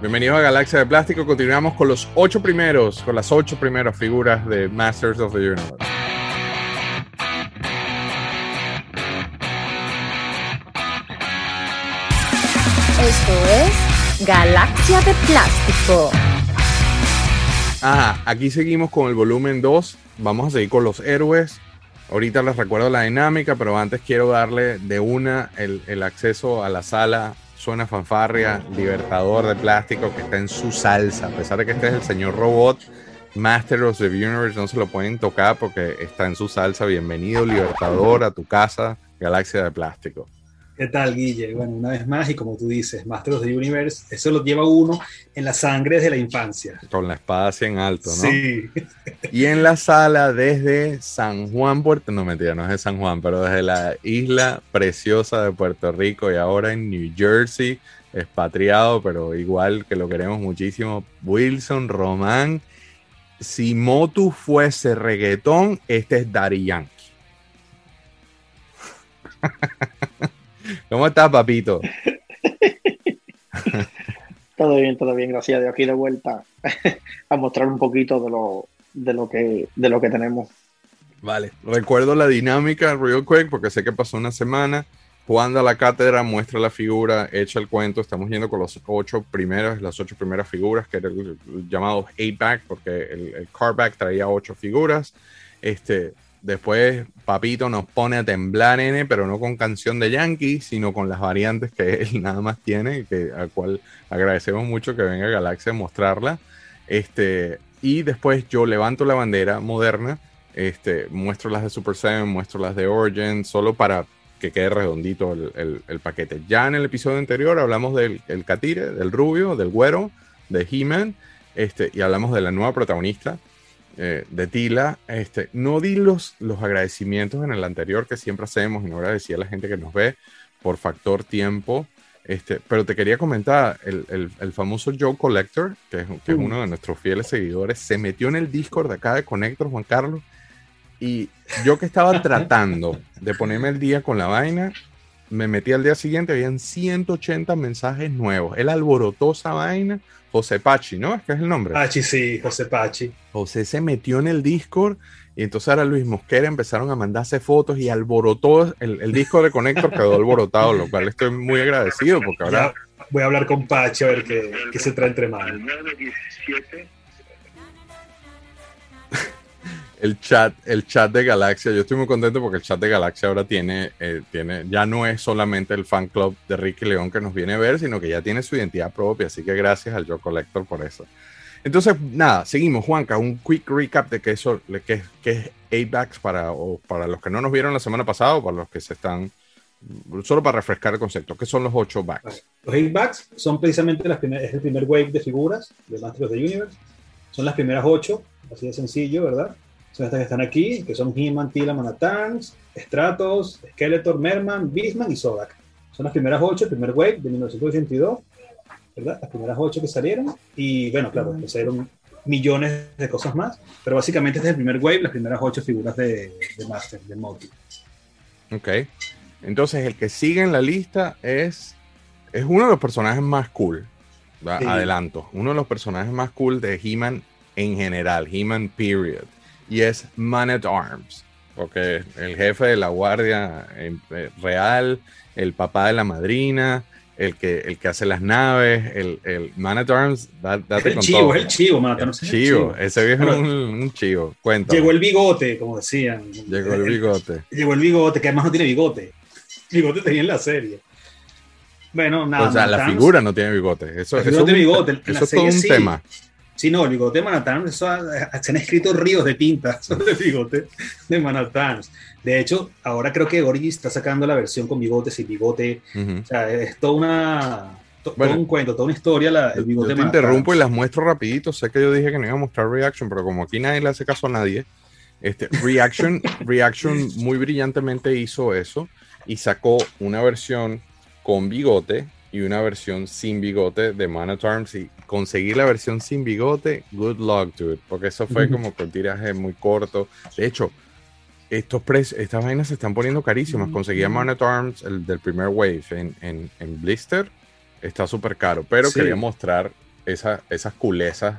Bienvenidos a Galaxia de Plástico. Continuamos con los ocho primeros, con las ocho primeras figuras de Masters of the Universe. Esto es Galaxia de Plástico. Ah, aquí seguimos con el volumen 2. Vamos a seguir con los héroes. Ahorita les recuerdo la dinámica, pero antes quiero darle de una el, el acceso a la sala Suena Fanfarria, Libertador de Plástico, que está en su salsa. A pesar de que este es el señor robot, Master of the Universe, no se lo pueden tocar porque está en su salsa. Bienvenido, Libertador, a tu casa, Galaxia de Plástico. ¿Qué tal, Guille? Bueno, una vez más, y como tú dices, Master of the Universe, eso lo lleva uno en la sangre desde la infancia. Con la espada así en alto, ¿no? Sí. Y en la sala desde San Juan, Puerto, no mentira, no es de San Juan, pero desde la isla preciosa de Puerto Rico y ahora en New Jersey, expatriado, pero igual que lo queremos muchísimo, Wilson Román. Si Motu fuese reggaetón, este es Daddy Yankee. ¿Cómo estás, papito? todo bien, todo bien, gracias a Dios. Aquí de vuelta a mostrar un poquito de lo, de lo, que, de lo que tenemos. Vale, recuerdo la dinámica real quick porque sé que pasó una semana. Jugando a la cátedra, muestra la figura, echa el cuento. Estamos yendo con los ocho primeros, las ocho primeras figuras, que era el, el llamado eight back, porque el, el card back traía ocho figuras. Este, Después Papito nos pone a temblar, N, pero no con canción de Yankee, sino con las variantes que él nada más tiene, que, al cual agradecemos mucho que venga Galaxia a mostrarla. Este, y después yo levanto la bandera moderna, este, muestro las de Super 7, muestro las de Origin, solo para que quede redondito el, el, el paquete. Ya en el episodio anterior hablamos del el Catire, del Rubio, del Güero, de He-Man, este, y hablamos de la nueva protagonista, eh, de Tila. Este, no di los, los agradecimientos en el anterior que siempre hacemos y no agradecí a la gente que nos ve por factor tiempo. Este, pero te quería comentar, el, el, el famoso Joe Collector, que es, que es, uno de nuestros fieles seguidores, se metió en el Discord de acá de Connector, Juan Carlos, y yo que estaba tratando de ponerme el día con la vaina, me metí al día siguiente, habían 180 mensajes nuevos. Él alborotó esa vaina. José Pachi, ¿no? Es que es el nombre. Pachi, sí, José Pachi. José se metió en el Discord y entonces ahora Luis Mosquera empezaron a mandarse fotos y alborotó el, el Discord de Connector, quedó alborotado, lo cual estoy muy agradecido porque ahora... Ya voy a hablar con Pachi a ver qué, qué se trae entre manos. El chat, el chat de Galaxia. Yo estoy muy contento porque el chat de Galaxia ahora tiene, eh, tiene, ya no es solamente el fan club de Ricky León que nos viene a ver, sino que ya tiene su identidad propia. Así que gracias al Joe Collector por eso. Entonces, nada, seguimos, Juanca, un quick recap de qué eso, que, que es 8-backs para, para los que no nos vieron la semana pasada o para los que se están, solo para refrescar el concepto, ¿qué son los 8 backs? Los 8 backs son precisamente las es el primer wave de figuras de Masters of the Universe. Son las primeras 8, así de sencillo, ¿verdad? Son estas que están aquí, que son He-Man, Tila, Manatans, Stratos, Skeletor, Merman, Beastman y Zodak. Son las primeras ocho, el primer wave de 1982, ¿verdad? Las primeras ocho que salieron. Y bueno, claro, salieron millones de cosas más, pero básicamente este es el primer wave, las primeras ocho figuras de, de Master, de Multi. Ok. Entonces el que sigue en la lista es, es uno de los personajes más cool. Sí. Adelanto. Uno de los personajes más cool de He-Man en general, He-Man period y es Man at Arms, porque el jefe de la guardia eh, real, el papá de la madrina, el que, el que hace las naves, el, el Man at Arms, da, date el con chivo, todo. Es el chivo, mata, no sé. Chivo, chivo, ese viejo es un, un, chivo, cuenta. Llegó el bigote, como decían. Llegó el bigote. Llegó el bigote, que además no tiene bigote. Bigote tenía en la serie. Bueno, nada. O sea, la figura no tiene bigote. Eso, eso, no tiene bigote. eso es todo un sí. tema. Sí, no, el bigote de Manhattan, eso, se han escrito ríos de tinta sobre el bigote de Manhattan. De hecho, ahora creo que Origi está sacando la versión con bigote, sin bigote. Uh -huh. O sea, es toda una. To, bueno, todo un cuento, toda una historia. La, el bigote yo te interrumpo y las muestro rapidito. Sé que yo dije que no iba a mostrar reaction, pero como aquí nadie le hace caso a nadie, este, reaction, reaction muy brillantemente hizo eso y sacó una versión con bigote y una versión sin bigote de Man at Arms y conseguir la versión sin bigote, good luck, dude, porque eso fue como con tiraje muy corto. De hecho, estos precios, estas vainas se están poniendo carísimas. Conseguía Man at Arms, el del primer wave, en, en, en Blister, está súper caro, pero sí. quería mostrar esa, esas culezas,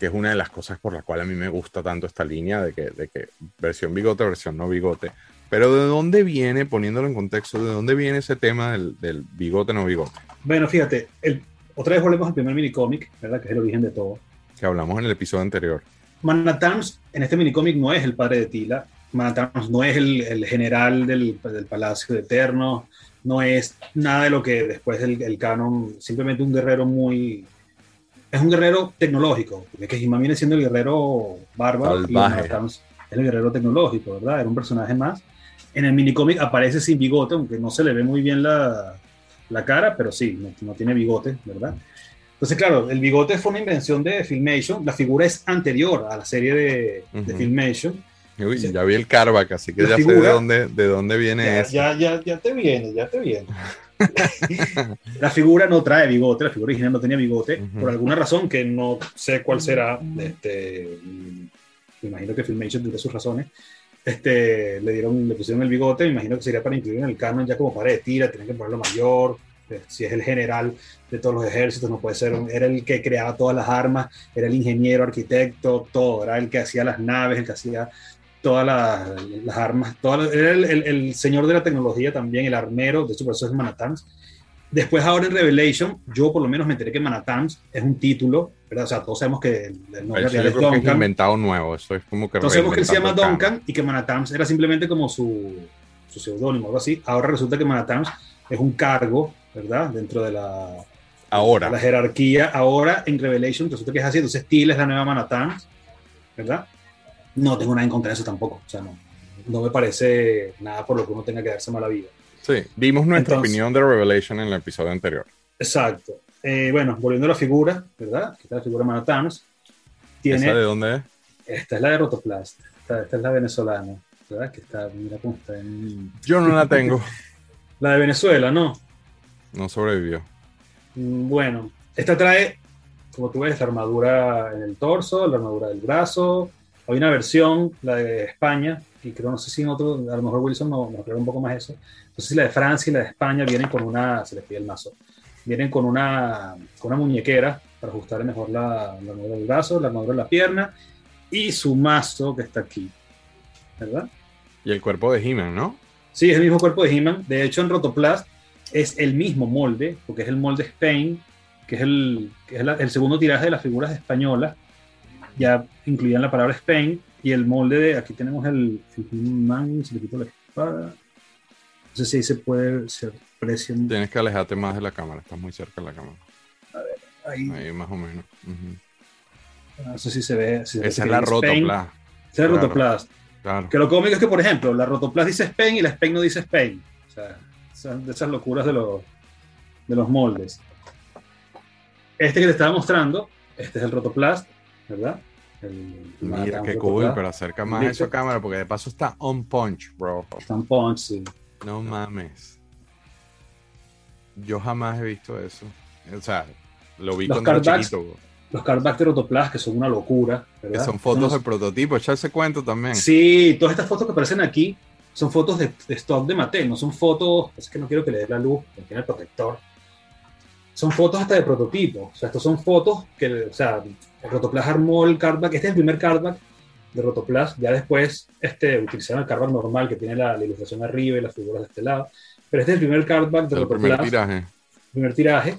que es una de las cosas por las cuales a mí me gusta tanto esta línea de que, de que versión bigote, versión no bigote. Pero ¿de dónde viene, poniéndolo en contexto, de dónde viene ese tema del, del bigote, no bigote? Bueno, fíjate, el, otra vez volvemos al primer minicómic, ¿verdad? Que es el origen de todo. Que hablamos en el episodio anterior. Manhattan's en este minicómic no es el padre de Tila, Manhattan's no es el, el general del, del, Palacio de Eterno, no es nada de lo que después el, el canon, simplemente un guerrero muy... Es un guerrero tecnológico, porque que He-Man viene siendo el guerrero bárbaro Salvaje. y es el guerrero tecnológico, ¿verdad? Era un personaje más. En el minicómic aparece sin bigote, aunque no se le ve muy bien la, la cara, pero sí, no, no, tiene bigote, ¿verdad? Entonces, claro, el bigote fue una invención de Filmation, la figura es anterior a la serie de, uh -huh. de Filmation. Uy, ya vi el carback, así que la ya figura, sé de dónde, de dónde viene ya, eso. Ya, ya, ya te viene, ya te viene. la figura no trae bigote, la figura original no tenía bigote, uh -huh. por alguna razón que no sé cuál será, este, me imagino que Filmation tendrá sus razones, este, le dieron, le pusieron el bigote, me imagino que sería para incluir en el canon ya como para de tira, tienen que ponerlo mayor, eh, si es el general de todos los ejércitos, no puede ser, era el que creaba todas las armas, era el ingeniero, arquitecto, todo, era el que hacía las naves, el que hacía todas las, las armas, era el, el, el, señor de la tecnología también, el armero, de hecho por eso es Manhattan's. Después ahora en Revelation, yo por lo menos me enteré que Manhattan's es un título, ¿verdad? O sea, todos sabemos que el, el nombre real es Duncan. Que es inventado nuevo, eso es como que... Todos sabemos que él se llama Duncan y que Manhattan's era simplemente como su, su seudónimo, algo así. Ahora resulta que Manhattan's es un cargo, ¿verdad? Dentro de la, ahora. De la jerarquía. Ahora en Revelation resulta que es así. Entonces Steel es la nueva Manhattan's, ¿verdad? No tengo nada en contra de eso tampoco. O sea, no, no me parece nada por lo que uno tenga que darse mala vida. Sí, dimos nuestra Entonces, opinión de Revelation en el episodio anterior. Exacto. Eh, bueno, volviendo a la figura, ¿verdad? Esta es la figura Manhattan's. Tiene, ¿Esa de dónde es? Esta es la de Rotoplast. Esta, esta es la venezolana, ¿verdad? Que está, mira cómo está en... Yo no la tengo. la de Venezuela, ¿no? No sobrevivió. Mm, Bueno, esta trae, como tú ves, la armadura en el torso, la armadura del brazo. Hay una versión, la de España, y creo, no sé si en otro, a lo mejor Wilson nos no aclara un poco más eso. Si la de Francia y la de España vienen con una, se les pide el mazo, vienen con una, con una muñequera para ajustar mejor la, la armadura del brazo, la armadura de la pierna y su mazo que está aquí, ¿verdad? Y el cuerpo de He-Man, ¿no? Sí, es el mismo cuerpo de He-Man. De hecho, en Rotoplast es el mismo molde, porque es el molde Spain, que es el, que es la, el segundo tiraje de las figuras españolas. Ya incluían la palabra Spain. Y el molde de. Aquí tenemos el, el He-Man, se le quitó la espada. No sé si ahí se puede. Se aprecia. Tienes que alejarte más de la cámara, estás muy cerca de la cámara. A ver, ahí. Ahí más o menos. Uh -huh. No sé si se ve. Si Esa es la Rotoplast. Esa es la Rotoplast. Claro. Que lo cómico es que, por ejemplo, la Rotoplast dice Spain y la Spain no dice Spain. O sea, son de esas locuras de los, de los moldes. Este que te estaba mostrando, este es el Rotoplast, ¿verdad? El, Mira qué cool, pero acerca más a esa cámara porque de paso está on punch, bro. Está on punch, sí. No mames. Yo jamás he visto eso. O sea, lo vi los cuando era chiquito. Los cardbacks de Rotoplast, que son una locura. ¿verdad? Que son fotos de prototipo, echarse cuento también. Sí, todas estas fotos que aparecen aquí son fotos de, de, stock de Mattel, no son fotos, es que no quiero que le dé la luz, porque tiene el protector. Son fotos hasta de prototipo, o sea, estos son fotos que, o sea, el Rotoplast armó el cardback, este es el primer cardback de Rotoplast, ya después este, utilizaron el cardback normal que tiene la, la, ilustración arriba y las figuras de este lado, pero este es el primer cardback de el Rotoplast. primer tiraje. Primer tiraje.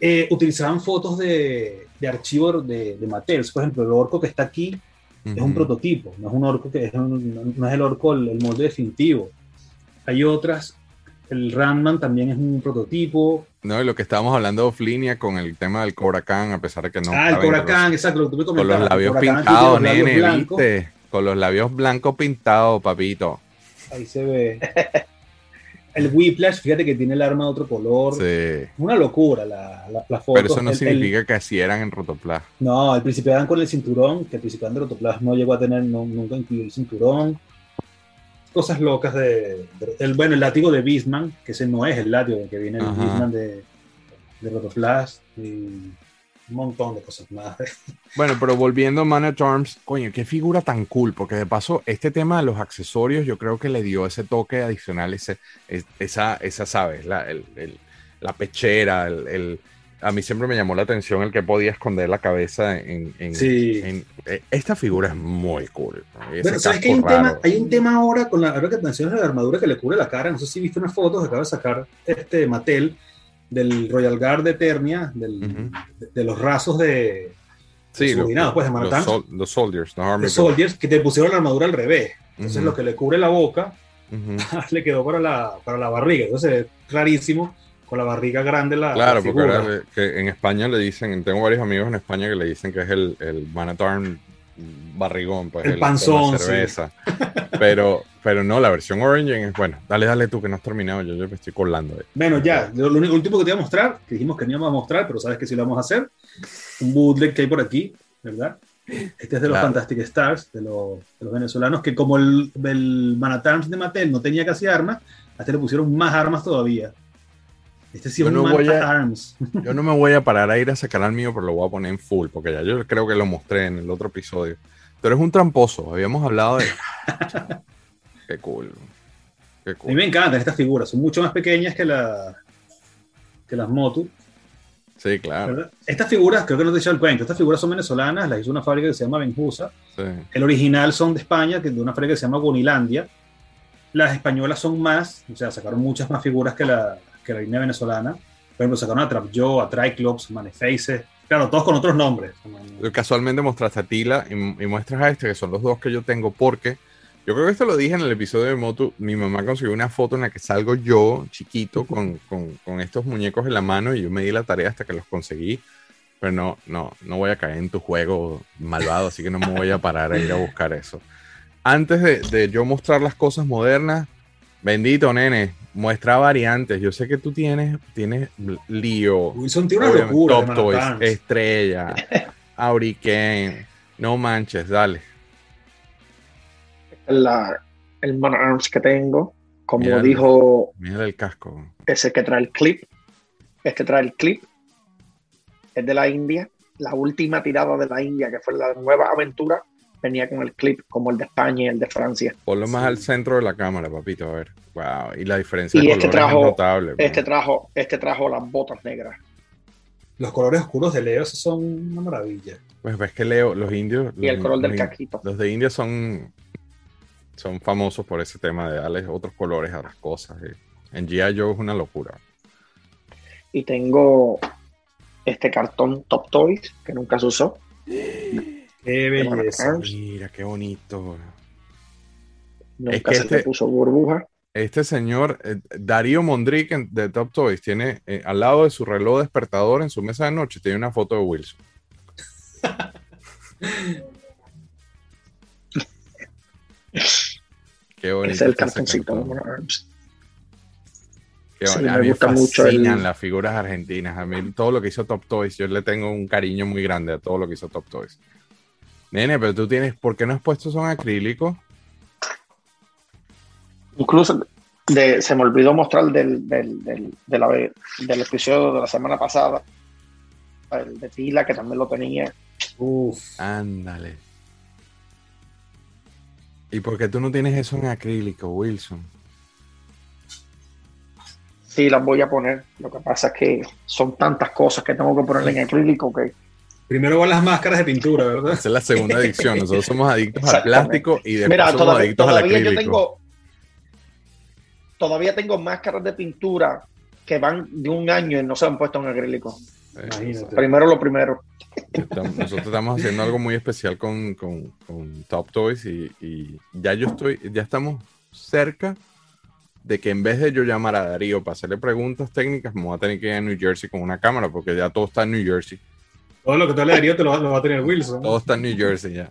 Eh, utilizaban fotos de, de archivo de, de Mattel, por ejemplo, el orco que está aquí es un prototipo, no es un orco que es un, no es el orco el, el, molde definitivo. Hay otras, el Randman también es un prototipo. No, y lo que estábamos hablando de línea con el tema del Cobra Khan, a pesar de que no. Ah, el Cobra Khan, exacto, lo que tú me Con los labios pintados, nene, labios viste. Con los labios blancos pintados, papito. Ahí se ve. El Whiplash, fíjate que tiene el arma de otro color. Sí. Una locura la, la, la foto. Pero eso no el, significa el, que así eran en Rotoplas. No, al principio eran con el cinturón, que el principiante de Rotoplas no llegó a tener, no, nunca incluyó el cinturón. Cosas locas de, de, el, Bueno, el látigo de Beastman, que ese no es el látigo que viene el Beastman de, de Rotoplas. Y un montón de cosas más. Bueno, pero volviendo a Man at Arms, coño, qué figura tan cool, porque de paso, este tema de los accesorios, yo creo que le dio ese toque adicional, ese, esa, esa sabes, la, el, el, la pechera, el, el, a mí siempre me llamó la atención el que podía esconder la cabeza en... en- Sí. en- eh, esta figura es muy cool. Bueno, ¿sabes que hay un, tema, hay un tema ahora con la, ahora que mencionas la armadura que le cubre la cara? No sé si viste una foto que acaba de sacar este Mattel del Royal Guard de Eternia, del- Ujú. de, de los rasos de, Sí, los, subordinados, pues, de los, Manhattan. sol- los soldiers, los Soldiers que te pusieron la armadura al revés. Entonces Ujú. lo que le cubre la boca Ujú. le quedó para la, para la barriga. Entonces es rarísimo con la barriga grande la, Claro, la porque figura. le- que en España le dicen, tengo varios amigos en España que le dicen que es el, el Man at barrigón, pues El la panzón, sí. cerveza. Pero, pero no, la versión Orange es bueno. Dale, dale tú que no has terminado, yo, yo me estoy colando. ahí. Bueno, ya, lo, único- último que te voy a mostrar, que dijimos que no íbamos a mostrar, pero sabes que sí lo vamos a hacer, un bootleg que hay por aquí, ¿verdad? Este es de los Claro. Fantastic Stars, de los, de los venezolanos, que como el, el de Mattel no tenía casi armas, a este le pusieron más armas todavía. Este sí Yo es no voy a- Arms. Yo no me voy a parar a ir a sacar al mío, pero lo voy a poner en full, porque ya yo creo que lo mostré en el otro episodio. Tú eres un tramposo, habíamos hablado de... Qué cool. Qué A mí cool. me encantan estas figuras, son mucho más pequeñas que, la, que las Motu. Sí, claro. ¿verdad? Estas figuras, creo que no te he dicho el cuento, estas figuras son venezolanas, las hizo una fábrica que se llama Benjusa. Sí. El original son de España, que de una fábrica que se llama Gonilandia. Las españolas son más, o sea, sacaron muchas más figuras que la, que la línea venezolana. Por ejemplo, sacaron a Trap Joe, a Triclops, Manefaces. Claro, todos con otros nombres. Casualmente mostraste a Tila y, y muestras a este, que son los dos que yo tengo, porque yo creo que esto lo dije en el episodio de Moto. Mi mamá consiguió una foto en la que salgo yo, chiquito, con, con- con estos muñecos en la mano, y yo me di la tarea hasta que los conseguí. Pero no, no, no voy a caer en tu juego malvado, así que no me voy a parar a ir a buscar eso. Antes de, de yo mostrar las cosas modernas, bendito nene, muestra variantes. Yo sé que tú tienes, tienes lío. Wilson tiene una locura. de Top Toys. Estrella, Auriken, no manches, dale. La, el Man Arms que tengo, como Mira. dijo Mira el casco. ese que trae el clip, este trae el clip, es de la India, la última tirada de la India, que fue la nueva aventura, venía con el clip como el de España y el de Francia. Ponlo más Sí. al centro de la cámara, papito, a ver. Wow, y la diferencia Y de este trajo- es notable. Este man. trajo, este trajo las botas negras. Los colores oscuros de Leo son una maravilla. Pues ves que Leo, los indios. Y el color del los, caquito. los de India son, son famosos por ese tema de darles otros colores a las cosas. eh. En G.I. Joe es una locura. Y tengo este cartón Top Toys, que nunca se usó. Qué belleza. Mira, qué bonito. Nunca que se este- le puso burbuja. Este señor, eh, Darío Mondrick de Top Toys, tiene eh, al lado de su reloj despertador en su mesa de noche, tiene una foto de Wilson. Qué bonito. Es el cartoncito. Qué Sí, a mí me gusta mucho el- las figuras argentinas. A mí todo lo que hizo Top Toys, yo le tengo un cariño muy grande a todo lo que hizo Top Toys. Nene, pero tú tienes, ¿por qué no has puesto son acrílicos? Incluso de, se me olvidó mostrar del, del, del, de la- del episodio de la semana pasada, el de Tila, que también lo tenía. Uf. Ándale. ¿Y por qué tú no tienes eso en acrílico, Wilson? Sí, las voy a poner. Lo que pasa es que son tantas cosas que tengo que ponerle en acrílico que Primero van las máscaras de pintura, ¿verdad? Esa es la segunda adicción. Nosotros somos adictos al plástico y después Mira, somos todavía, adictos al todavía yo acrílico. tengo todavía tengo máscaras de pintura que van de un año y no se han puesto en acrílico. Imagínate. Primero lo primero. Nosotros estamos haciendo algo muy especial con, con- con Top Toys y, y ya yo estoy, ya estamos cerca de que en vez de yo llamar a Darío para hacerle preguntas técnicas, me voy a tener que ir a New Jersey con una cámara porque ya todo está en New Jersey. Todo lo que tú le darías te lo, va- lo va a tener Wilson. Todo está en New Jersey ya.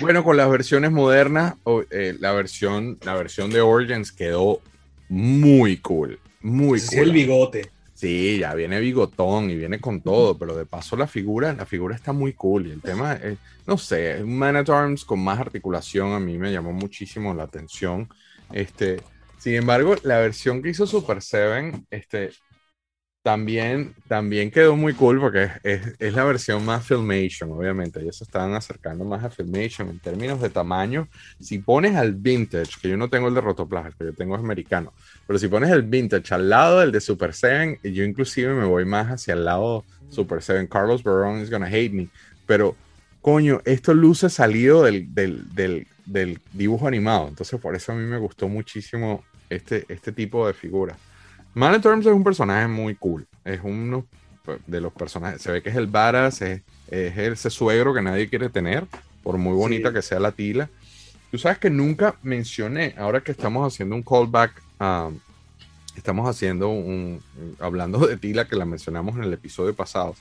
Bueno, con las versiones modernas, eh, la, versión, la versión de Origins quedó muy cool. Muy Ese cool. es el bigote. Sí, ya viene bigotón y viene con todo, pero de paso la figura, la figura está muy cool. Y el tema, es, no sé, un Man at Arms con más articulación a mí me llamó muchísimo la atención. Este, sin embargo, la versión que hizo Super 7, este, También, también quedó muy cool porque es, la versión más Filmation, obviamente. Ellos se estaban acercando más a Filmation en términos de tamaño. Si pones al Vintage, que yo no tengo el de Rotoplas, el que yo tengo es americano, pero si pones el Vintage al lado del de Super 7, yo inclusive me voy más hacia el lado Super 7. Carlos Barón is gonna hate me. Pero, coño, esto luce salido del, del, del, del dibujo animado. Entonces, por eso a mí me gustó muchísimo este, este tipo de figuras. Man at Arms es un personaje muy cool. Es uno de los personajes. Se ve que es el badass, es, es ese suegro que nadie quiere tener, por muy bonita sí. que sea la tila. Tú sabes que nunca mencioné, ahora que estamos haciendo un callback, um, estamos haciendo un, hablando de tila que la mencionamos en el episodio pasado.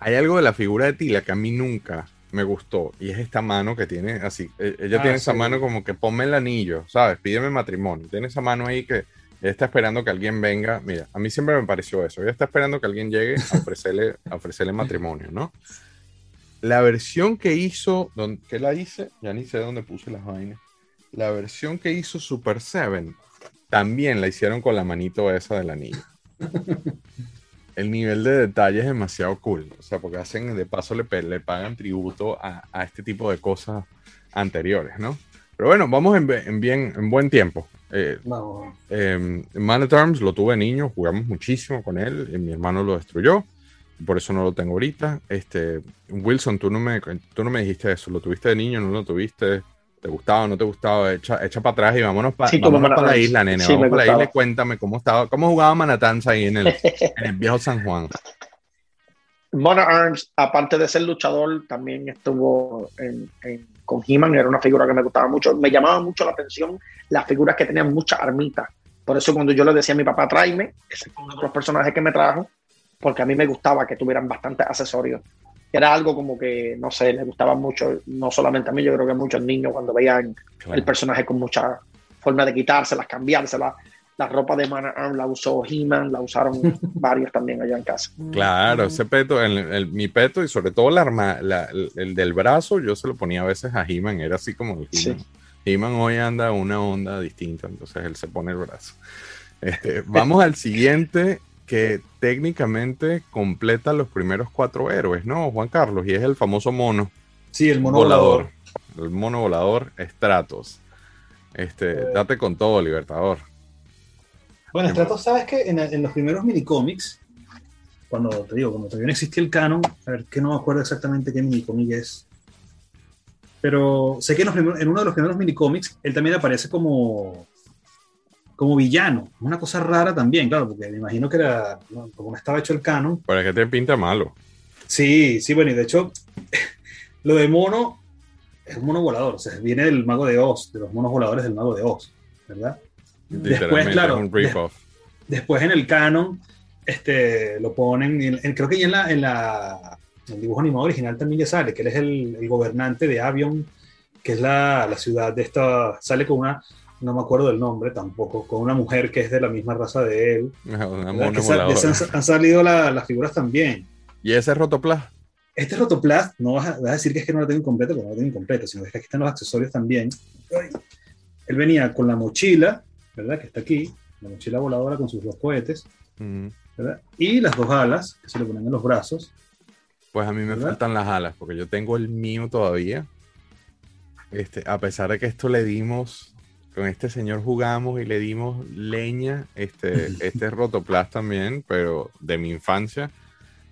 Hay algo de la figura de tila que a mí nunca me gustó y es esta mano que tiene así. Ella ah, tiene esa sí. mano como que ponme el anillo, ¿sabes? Pídeme matrimonio. Tiene esa mano ahí que ella está esperando que alguien venga. Mira, a mí siempre me pareció eso. Ella está esperando que alguien llegue a ofrecerle, ofrecerle matrimonio, ¿no? La versión que hizo, ¿qué la hice? Ya ni sé dónde puse las vainas. La versión que hizo Super 7 también la hicieron con la manito esa del anillo. El nivel de detalle es demasiado cool. O sea, porque hacen, de paso, le, le pagan tributo a, este tipo de cosas anteriores, ¿no? Pero bueno, vamos en bien, en buen tiempo. Eh, no. eh, Man at Arms lo tuve niño, jugamos muchísimo con él, y mi hermano lo destruyó, por eso no lo tengo ahorita. Este, Wilson, tú no, me, tú no me dijiste eso, lo tuviste de niño, no lo tuviste, te gustaba, no te gustaba, echa, echa para atrás y vámonos, pa, sí, vámonos para la isla, nene, sí, vamos para la isla y cuéntame cómo estaba, cómo jugaba Manatans ahí en el, en el viejo San Juan. Mona Arms, aparte de ser luchador, también estuvo en, en, con He-Man, era una figura que me gustaba mucho. Me llamaba mucho la atención las figuras que tenían muchas armitas. Por eso cuando yo le decía a mi papá, tráeme, ese fue uno de los personajes que me trajo, porque a mí me gustaba que tuvieran bastantes accesorios. Era algo como que, no sé, le gustaba mucho, no solamente a mí, yo creo que a muchos niños cuando veían claro. el personaje con mucha forma de quitárselas, cambiárselas, la ropa de Man Arm la usó He-Man, la usaron varios también allá en casa. Claro, ese peto, el, el, mi peto y sobre todo la arma, la, el, el, del brazo, yo se lo ponía a veces a He-Man, era así como el He-Man. Sí. He-Man hoy anda una onda distinta, entonces él se pone el brazo. Este, vamos al siguiente, que técnicamente completa los primeros cuatro héroes, ¿no, Juan Carlos? Y es el famoso mono. Sí, el mono volador. volador. El mono volador Stratos. Este, eh. Date con todo, Libertador. Bueno, Stratos, sabes que en, en, los primeros minicómics, cuando te digo, cuando todavía no existía el canon, a ver, que no me acuerdo exactamente qué minicómic es, pero sé que en, primeros, en uno de los primeros minicómics él también aparece como, como villano, una cosa rara también, claro, porque me imagino que era, ¿no? como no estaba hecho el canon. Es que te pinta malo. Sí, sí, bueno, y de hecho, lo de mono es un mono volador, o sea, viene del mago de Oz, de los monos voladores del mago de Oz, ¿verdad? Después, claro, un después en el canon este, lo ponen, en, en, creo que ya en la, en la el dibujo animado original también ya sale, que él es el, el gobernante de Avion, que es la, la, ciudad de esta, sale con una, no me acuerdo del nombre tampoco, con una mujer que es de la misma raza de él. Una que sal, han, han, salido la, las figuras también. ¿Y ese es Rotoplas? Este Rotoplas, no vas a, vas a, decir que es que no lo tengo incompleto, porque no lo tengo incompleto, sino que aquí están los accesorios también. Él venía con la mochila, ¿verdad? Que está aquí, la mochila voladora con sus dos cohetes. ¿verdad? Y las dos alas que se le ponen en los brazos. Pues a mí me ¿verdad? faltan las alas, porque yo tengo el mío todavía. Este, a pesar de que esto le dimos, con este señor jugamos y le dimos leña, este, este es Rotoplas también, pero de mi infancia,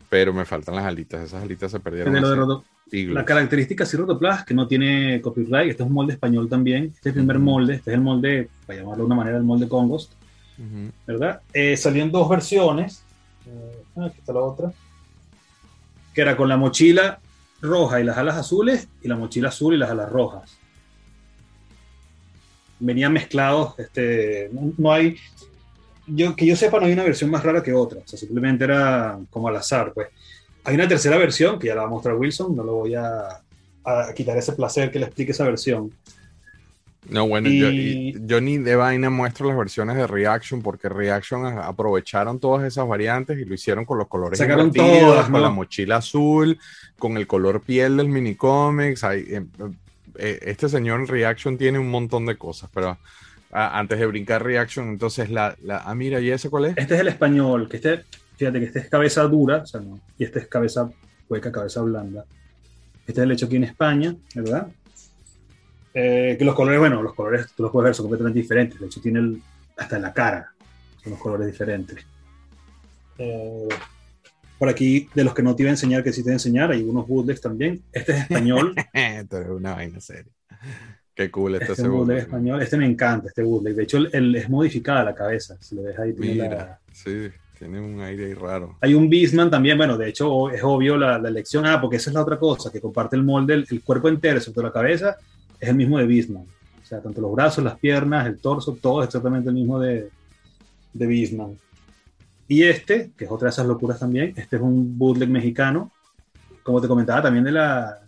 pero me faltan las alitas, esas alitas se perdieron. Hace roto, la característica de Rotoplas, que no tiene copyright, este es un molde español también, este es el primer uh -huh. molde, este es el molde, para llamarlo de una manera, el molde Congost, uh -huh. ¿verdad? Eh, salió en dos versiones, eh, aquí está la otra, que era con la mochila roja y las alas azules y la mochila azul y las alas rojas. Venían mezclados, este, no, no hay, yo, que yo sepa, no hay una versión más rara que otra, o sea, simplemente era como al azar, pues. Hay una tercera versión que ya la va a mostrar Wilson, no lo voy a, a quitar ese placer que le explique esa versión. No, bueno, y... yo, yo, ni de vaina muestro las versiones de Reaction porque Reaction aprovecharon todas esas variantes y lo hicieron con los colores Sacaron todas, con ¿no? la mochila azul, con el color piel del minicomics. Hay, eh, eh, este señor en Reaction tiene un montón de cosas, pero ah, antes de brincar Reaction, entonces la, la ah, mira, ¿y ese cuál es? Este es el español, que este, fíjate que este es cabeza dura, o sea, no, y este es cabeza hueca, cabeza blanda. Este es el hecho aquí en España, ¿verdad? Eh, que los colores, bueno, los colores tú los puedes ver, son completamente diferentes. De hecho, tiene el- hasta en la cara, son los colores diferentes. Eh, por aquí, de los que no te iba a enseñar, que sí te voy a enseñar, hay unos bootlegs también. Este es español, Esto es una vaina seria. Qué cool este es ese un bootleg español. Este me encanta, este bootleg. De hecho, el, el- es modificada la cabeza. Si lo ves ahí, tiene la- Mira, sí, tiene un aire raro. Hay un Beastman también, bueno, de hecho es obvio la, la elección, ah, porque esa es la otra cosa, que comparte el molde, el, el cuerpo entero, excepto la cabeza, es el mismo de Beastman. O sea, tanto los brazos, las piernas, el torso, todo es exactamente el mismo de, de Beastman. Y este, que es otra de esas locuras también, este es un bootleg mexicano, como te comentaba también de la,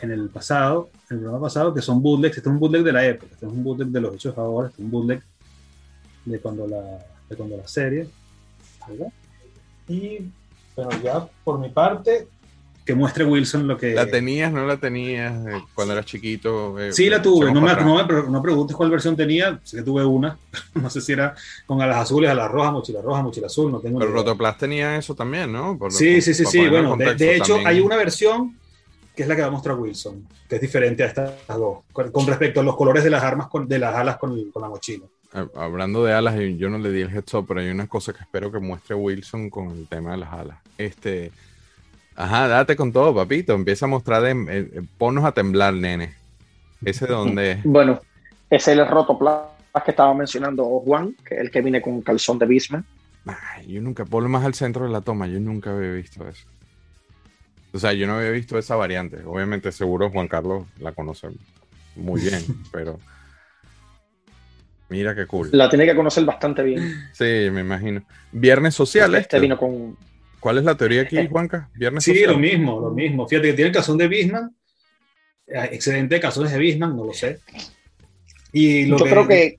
en el pasado, en el programa pasado, que son bootlegs, este es un bootleg de la época, este es un bootleg de los hechos ahora, este es un bootleg de cuando la, de cuando la serie, ¿verdad? Y bueno, ya por mi parte, que muestre Wilson lo que... ¿La tenías, no la tenías eh, cuando eras chiquito? eh, Sí, la tuve. No me, no, me, no preguntes cuál versión tenía. Sé que tuve una. No sé si era con alas azules, alas rojas, mochila roja, mochila azul. No tengo Pero idea. Rotoplas tenía eso también, ¿no? Por- Sí, sí, sí, sí. Bueno, de, contexto de hecho, también. hay una versión que es la que va a mostrar Wilson, que es diferente a estas dos, con, con respecto a los colores de las armas, con, de las alas con, con la mochila. Hablando de alas, yo no le di el heads up, pero hay una cosa que espero que muestre Wilson con el tema de las alas. Este, ajá, date con todo, papito. Empieza a mostrar, de, eh, ponnos a temblar, nene. Ese donde, Bueno, ese es el rotoplas que estaba mencionando Juan, que es el que viene con un calzón de Bismarck. Yo nunca, ponlo más al centro de la toma, yo nunca había visto eso. O sea, yo no había visto esa variante. Obviamente, seguro Juan Carlos la conoce muy bien, pero mira qué cool. La tiene que conocer bastante bien. Sí, me imagino. Viernes social, Este este. vino con. ¿Cuál es la teoría aquí, Juanca? Viernes Sí, social. lo mismo, lo mismo. Fíjate que tiene el calzón de Bisman. Eh, Excelente calzones de Bisman, no lo sé. Y lo Yo creo que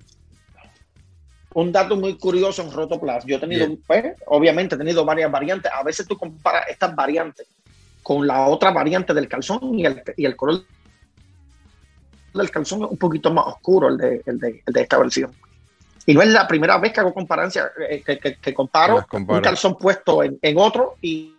un dato muy curioso en Rotoplas. Yo he tenido, pues, obviamente he tenido varias variantes. A veces tú comparas estas variantes con la otra variante del calzón y el, y el color del calzón es un poquito más oscuro, el de, el de, el de esta versión. Y no es la primera vez que hago comparancia, eh, que, que- que comparo un calzón puesto en, en otro y,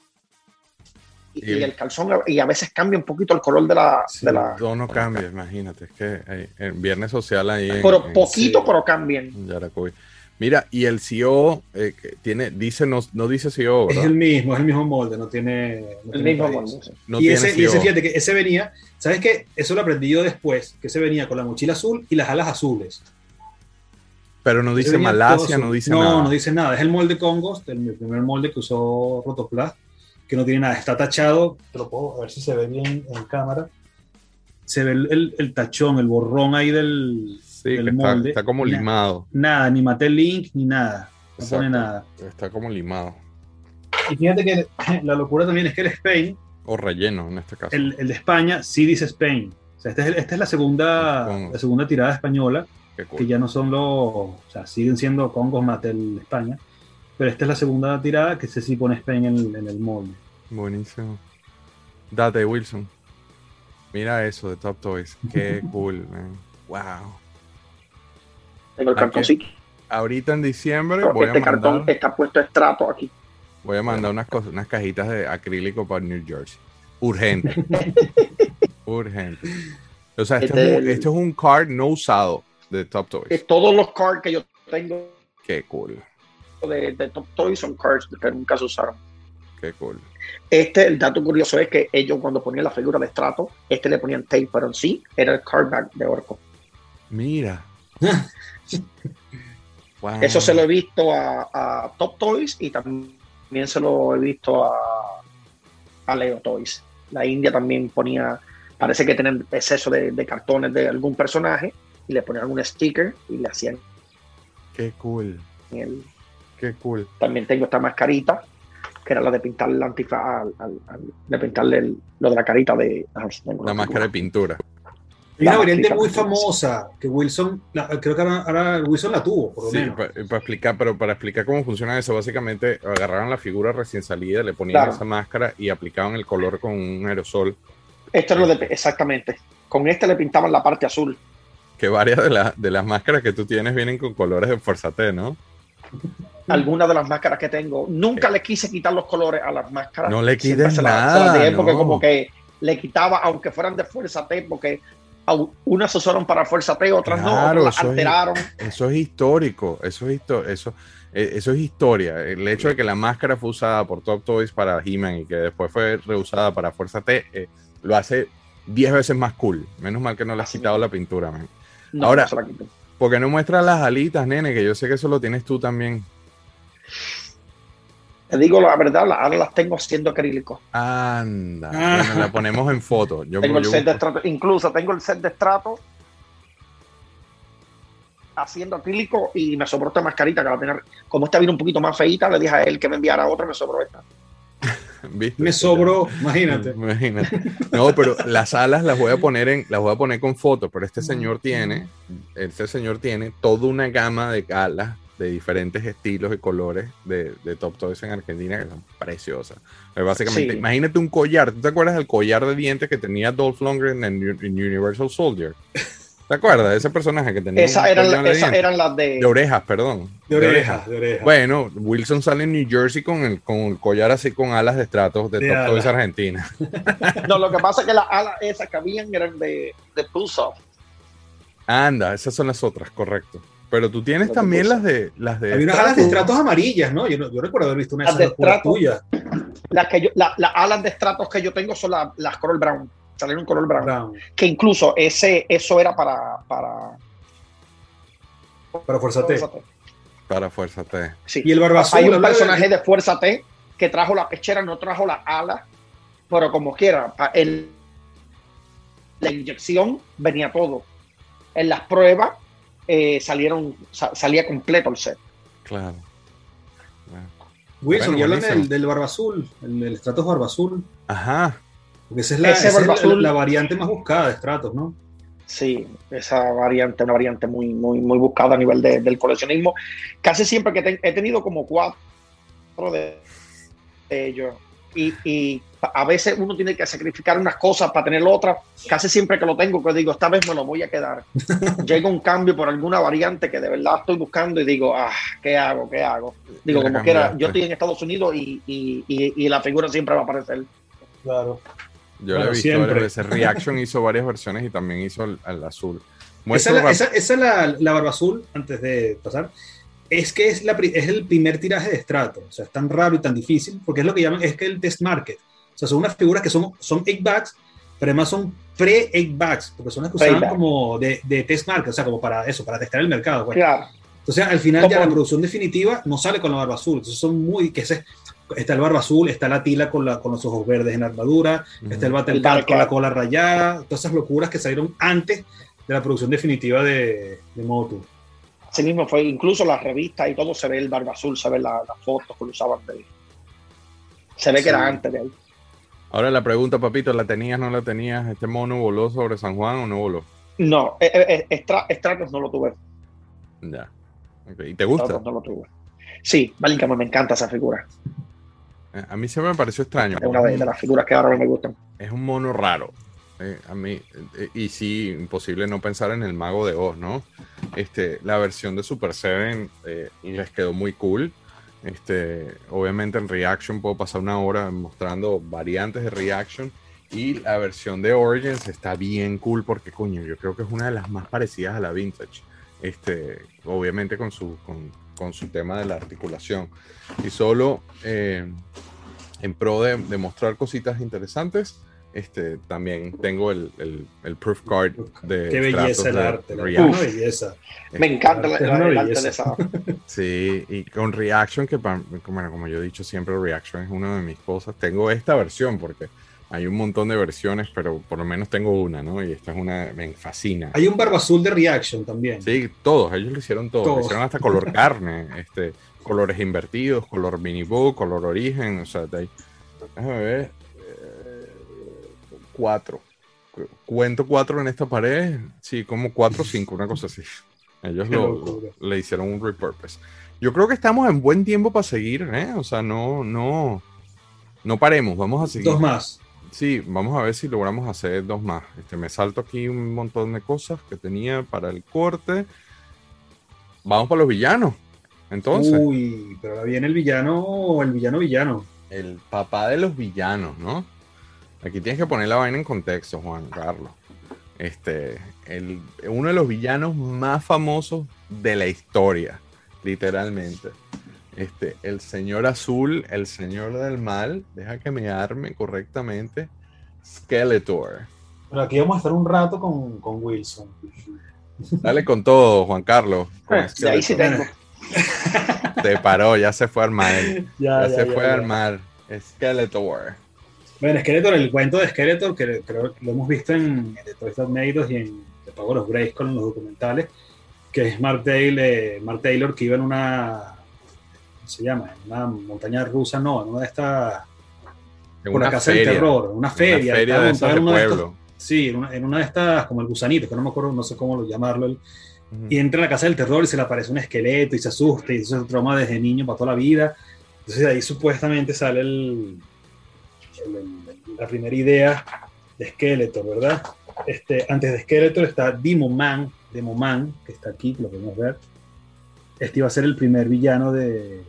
y, Y el- calzón, y a veces cambia un poquito el color de la... Sí, de la no cambia, imagínate. Es que eh, el viernes social ahí en, pero en- poquito, pero cambian. en Yaracuy. Mira, y el CEO eh, que tiene, dice, no, no dice CEO, es ¿verdad? el mismo, es el mismo molde, no tiene. no El tiene mismo molde. No y, tiene ese, y ese, fíjate que ese venía, ¿sabes qué? Eso lo aprendí yo después, que ese venía con la mochila azul y las alas azules. Pero no Ese dice Malasia, no dice no, nada. No, dice nada. Es el molde Congos, el, primer molde que usó Rotoplas, que no tiene nada. Está tachado, te lo puedo a ver si se ve bien en cámara. Se ve el, el- el tachón, el borrón ahí del, sí, que está, está como limado. Nada, ni maté el link ni nada. No Exacto. pone nada. Está como limado. Y fíjate que la locura también es que el Spain, O relleno en este caso. el, el de España, sí dice Spain. O sea, esta es, el- esta es la, segunda, la segunda tirada española, cool. que ya no son los. O sea, siguen siendo Congos Matel España. Pero esta es la segunda tirada que se sí pone Spain en el, en el molde. Buenísimo. Date, Wilson. Mira eso de Top Toys. Qué cool, man. Wow. Tengo el cartoncito. Ahorita en diciembre voy a este cartón mandar, está puesto estrato aquí. voy a mandar unas, cosas, unas cajitas de acrílico para New Jersey. Urgente. Urgente. O sea, este, Este es un, el- este es un card no usado de Top Toys. todos los cards que yo tengo Qué cool. de, de Top Toys son cards que nunca se usaron. Qué cool. Este, el dato curioso es que ellos cuando ponían la figura de estrato, este le ponían tape, pero en sí era el card back de Orco. Mira. Wow. Eso se lo he visto a, a Top Toys y también se lo he visto a, a Leo Toys. La India también ponía, parece que tenían exceso de, de cartones de algún personaje y le ponían un sticker y le hacían Qué cool. el, Qué cool. También tengo esta mascarita, que era la de pintarle el antifaz, al, al- al- de pintarle el- lo de la carita de... La máscara de pintura. Hay una La variante muy famosa que Wilson, la- creo que ahora, ahora Wilson la tuvo, por lo Sí, menos. para, explicar, pero para explicar cómo funciona eso, básicamente agarraron la figura recién salida, le ponían Claro. esa máscara y aplicaban el color con un aerosol. Esto es lo de... Exactamente. Con este le pintaban la parte azul. Que varias de, las de las máscaras que tú tienes vienen con colores de Fuerza T, ¿no? algunas de las máscaras que tengo. Nunca le quise quitar los colores a las máscaras. No le quites se las- nada, se las dejé porque no. como que le quitaba, aunque fueran de fuerza T, porque unas se usaron para fuerza T, otras no, otras las eso es- alteraron. Eso es histórico, eso es, histo- eso, eh, eso es historia. El hecho de que la máscara fue usada por Top Toys para He-Man y que después fue reusada para Fuerza T, eh, lo hace 10 veces más cool. Menos mal que no le has quitado la pintura, man. No, Ahora- no. ¿Por qué no muestras las alitas, nene? Que yo sé que eso lo tienes tú también. Te digo la verdad, ahora las tengo haciendo acrílico. Anda. Ah. Bueno, la ponemos en foto. Yo, Tengo el yo set de estrato, incluso tengo el set de estrato haciendo acrílico y me sobró esta mascarita que la tenía. Como esta vino un poquito más feita, le dije a él que me enviara otra, me sobró esta. ¿viste? Me sobró, imagínate. Imagínate. No, pero las alas las voy a poner en, las voy a poner con fotos, pero este señor tiene, este señor tiene toda una gama de alas de diferentes estilos y colores de, de Top Toys en Argentina que son preciosas. Eh, Básicamente, Sí. imagínate un collar. ¿Tú te acuerdas del collar de dientes que tenía Dolph Lundgren en, en Universal Soldier? ¿Te acuerdas de ese personaje que tenía Esas eran, eran las de. de orejas, perdón. De orejas, de orejas. Bueno, Wilson sale en New Jersey con el, con el collar así con alas de estratos de, De Top. Toys Argentina. No, lo que pasa es que las alas esas que habían eran de, de Pulsoft. Anda, esas son las otras, correcto. Pero tú tienes también las de las de Había unas alas de estratos amarillas, ¿no? Yo, no- yo recuerdo haber visto una de Las de tuyas. Las, que yo, la- las alas de estratos que yo tengo son la- las color brown. Salieron color brown. Brown, Que incluso ese, eso era para. para para Fuerza T. para Fuerza T. Sí. Y el barba azul. Hay un habla de- personaje de Fuerza T que trajo la pechera, no trajo las alas, pero como quiera, en la inyección venía todo. En las pruebas eh, salieron, sa- salía completo el set. Claro. Claro. Wilson, Bueno, y del, del barba azul, el, el Stratos barba azul. Ajá. Porque esa es, la, es la- variante más buscada de Stratos, ¿no? Sí, esa variante, una variante muy, muy, muy buscada a nivel de- del coleccionismo. Casi siempre que te- he tenido como cuatro de ellos. Y, y a veces uno tiene que sacrificar unas cosas para tener otras. Casi siempre que lo tengo, que digo, esta vez me lo voy a quedar. Llega un cambio por alguna variante que de verdad estoy buscando y digo, ah, ¿qué hago? ¿Qué hago? Digo, como quiera, yo estoy en Estados Unidos y, y- y- y la figura siempre va a aparecer. Claro. Yo Bueno, la he visto siempre. varias veces. Reaction hizo varias versiones y también hizo el, el azul. Esa Muestra es, la, rap- esa, esa es la, la barba azul, antes de pasar, es que es, la, es el primer tiraje de estrato. O sea, es tan raro y tan difícil, porque es lo que llaman, es que el test market. O sea, son unas figuras que son, son egg bags, pero además son pre-egg bags, porque son las que usaban como de, de test market, o sea, como para eso, para testar el mercado. pues. Claro. Entonces, al final ya Como- la producción definitiva no sale con la barba azul. Entonces, son muy, que ese, está el barba azul, está la tila con, la, con los ojos verdes en la armadura, está el Battle El Cat Battle con la cola rayada, todas esas locuras que salieron antes de la producción definitiva de, de Motu. Así mismo fue, incluso las revistas y todo se ve el barba azul, se ve la- las fotos que lo usaban de Se ve Sí. que era antes de ahí. Ahora la pregunta, papito, ¿la tenías, no la tenías? ¿Este mono voló sobre San Juan o no voló? No, eh, eh, eh, Stratos no lo tuve. Ya. ¿Y te gusta? Stratos no lo tuve. Sí, Malinka, me encanta esa figura. Eh, A mí siempre me pareció extraño. Es una de, de las figuras que ahora me gustan. es un mono raro. Eh, a mí, eh, y sí, imposible no pensar en el mago de Oz, ¿no? Este, la versión de Super Seven eh, les quedó muy cool. Este, obviamente en Reaction puedo pasar una hora mostrando variantes de Reaction. Y la versión de Origins está bien cool porque, coño, yo creo que es una de las más parecidas a la Vintage. Este, obviamente con su, con, con su tema de la articulación. Y solo eh, en pro de, de mostrar cositas interesantes, este, también tengo el, el, el proof card de Qué belleza el arte, la belleza. Me encanta la- la- el arte belleza. de esa. Sí, y con Reaction, que bueno, como yo he dicho siempre, Reaction es una de mis cosas. Tengo esta versión porque hay un montón de versiones, pero por lo menos tengo una, ¿no? Y esta es una, me fascina. Hay un barba azul de Reaction también. Sí, todos, ellos lo hicieron todo. Todos. Lo hicieron hasta color carne, este, colores invertidos, color minibook, color origen, o sea, de ahí. Déjame ver. Cuatro. Cu- Cuento cuatro en esta pared. Sí, como cuatro o cinco, una cosa así. Ellos lo, le hicieron un repurpose. Yo creo que estamos en buen tiempo para seguir, ¿eh? O sea, no, no, no paremos, vamos a seguir. Dos más. Sí, vamos a ver si logramos hacer dos más. Este, me salto aquí un montón de cosas que tenía para el corte. Vamos para los villanos. Entonces, Uy, pero ahora viene el villano, el villano villano. el papá de los villanos, ¿no? Aquí tienes que poner la vaina en contexto, Juan Carlos. Este, el, uno de los villanos más famosos de la historia, literalmente. Este, el señor azul, el señor del mal, deja que me arme correctamente. Skeletor. Pero aquí vamos a estar un rato con, con Wilson. Dale con todo, Juan Carlos. con de ahí sí tengo. Se paró, ya se fue a armar. Ya, Ya, ya, se ya, fue ya. a armar. Skeletor. Bueno, Skeletor, el cuento de Skeletor, que creo lo hemos visto en The Made Us y en The Power of Grayskull en los documentales, que es Mark, Dale, eh, Mark Taylor que iba en una, ¿cómo se llama? En una montaña rusa, no, en una de estas, En por una casa del feria, terror, una una feria. feria estaba de esas de uno de estos- pueblo. sí, en una, en una de estas, como el gusanito, que no me acuerdo, no sé cómo llamarlo, el- y entra a la casa del terror y se le aparece un esqueleto y se asusta y eso es un trauma desde niño para toda la vida. Entonces de ahí supuestamente sale el, el- el- la primera idea de Skeletor, ¿verdad? Este, antes de Skeletor está Demon Man, Demon Man, que está aquí, lo podemos ver. Este iba a ser el primer villano de,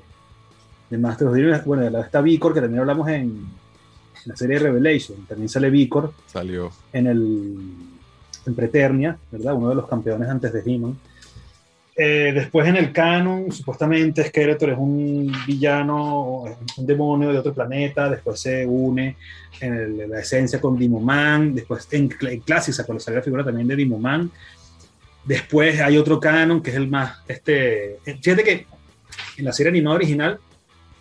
de Master of the. Bueno, de la- está Vicor, que también hablamos en, en la serie Revelation. También sale Vicor Salió. en el en Preternia, ¿verdad? Uno de los campeones antes de He-Man. Eh, después en el canon, supuestamente Skeletor es un villano, un demonio de otro planeta, después se une en, el- la esencia con Demon Man, después en, en Classics cuando sale la figura también de Demon Man. Después hay otro canon que es el más, este, fíjate que en la serie animada original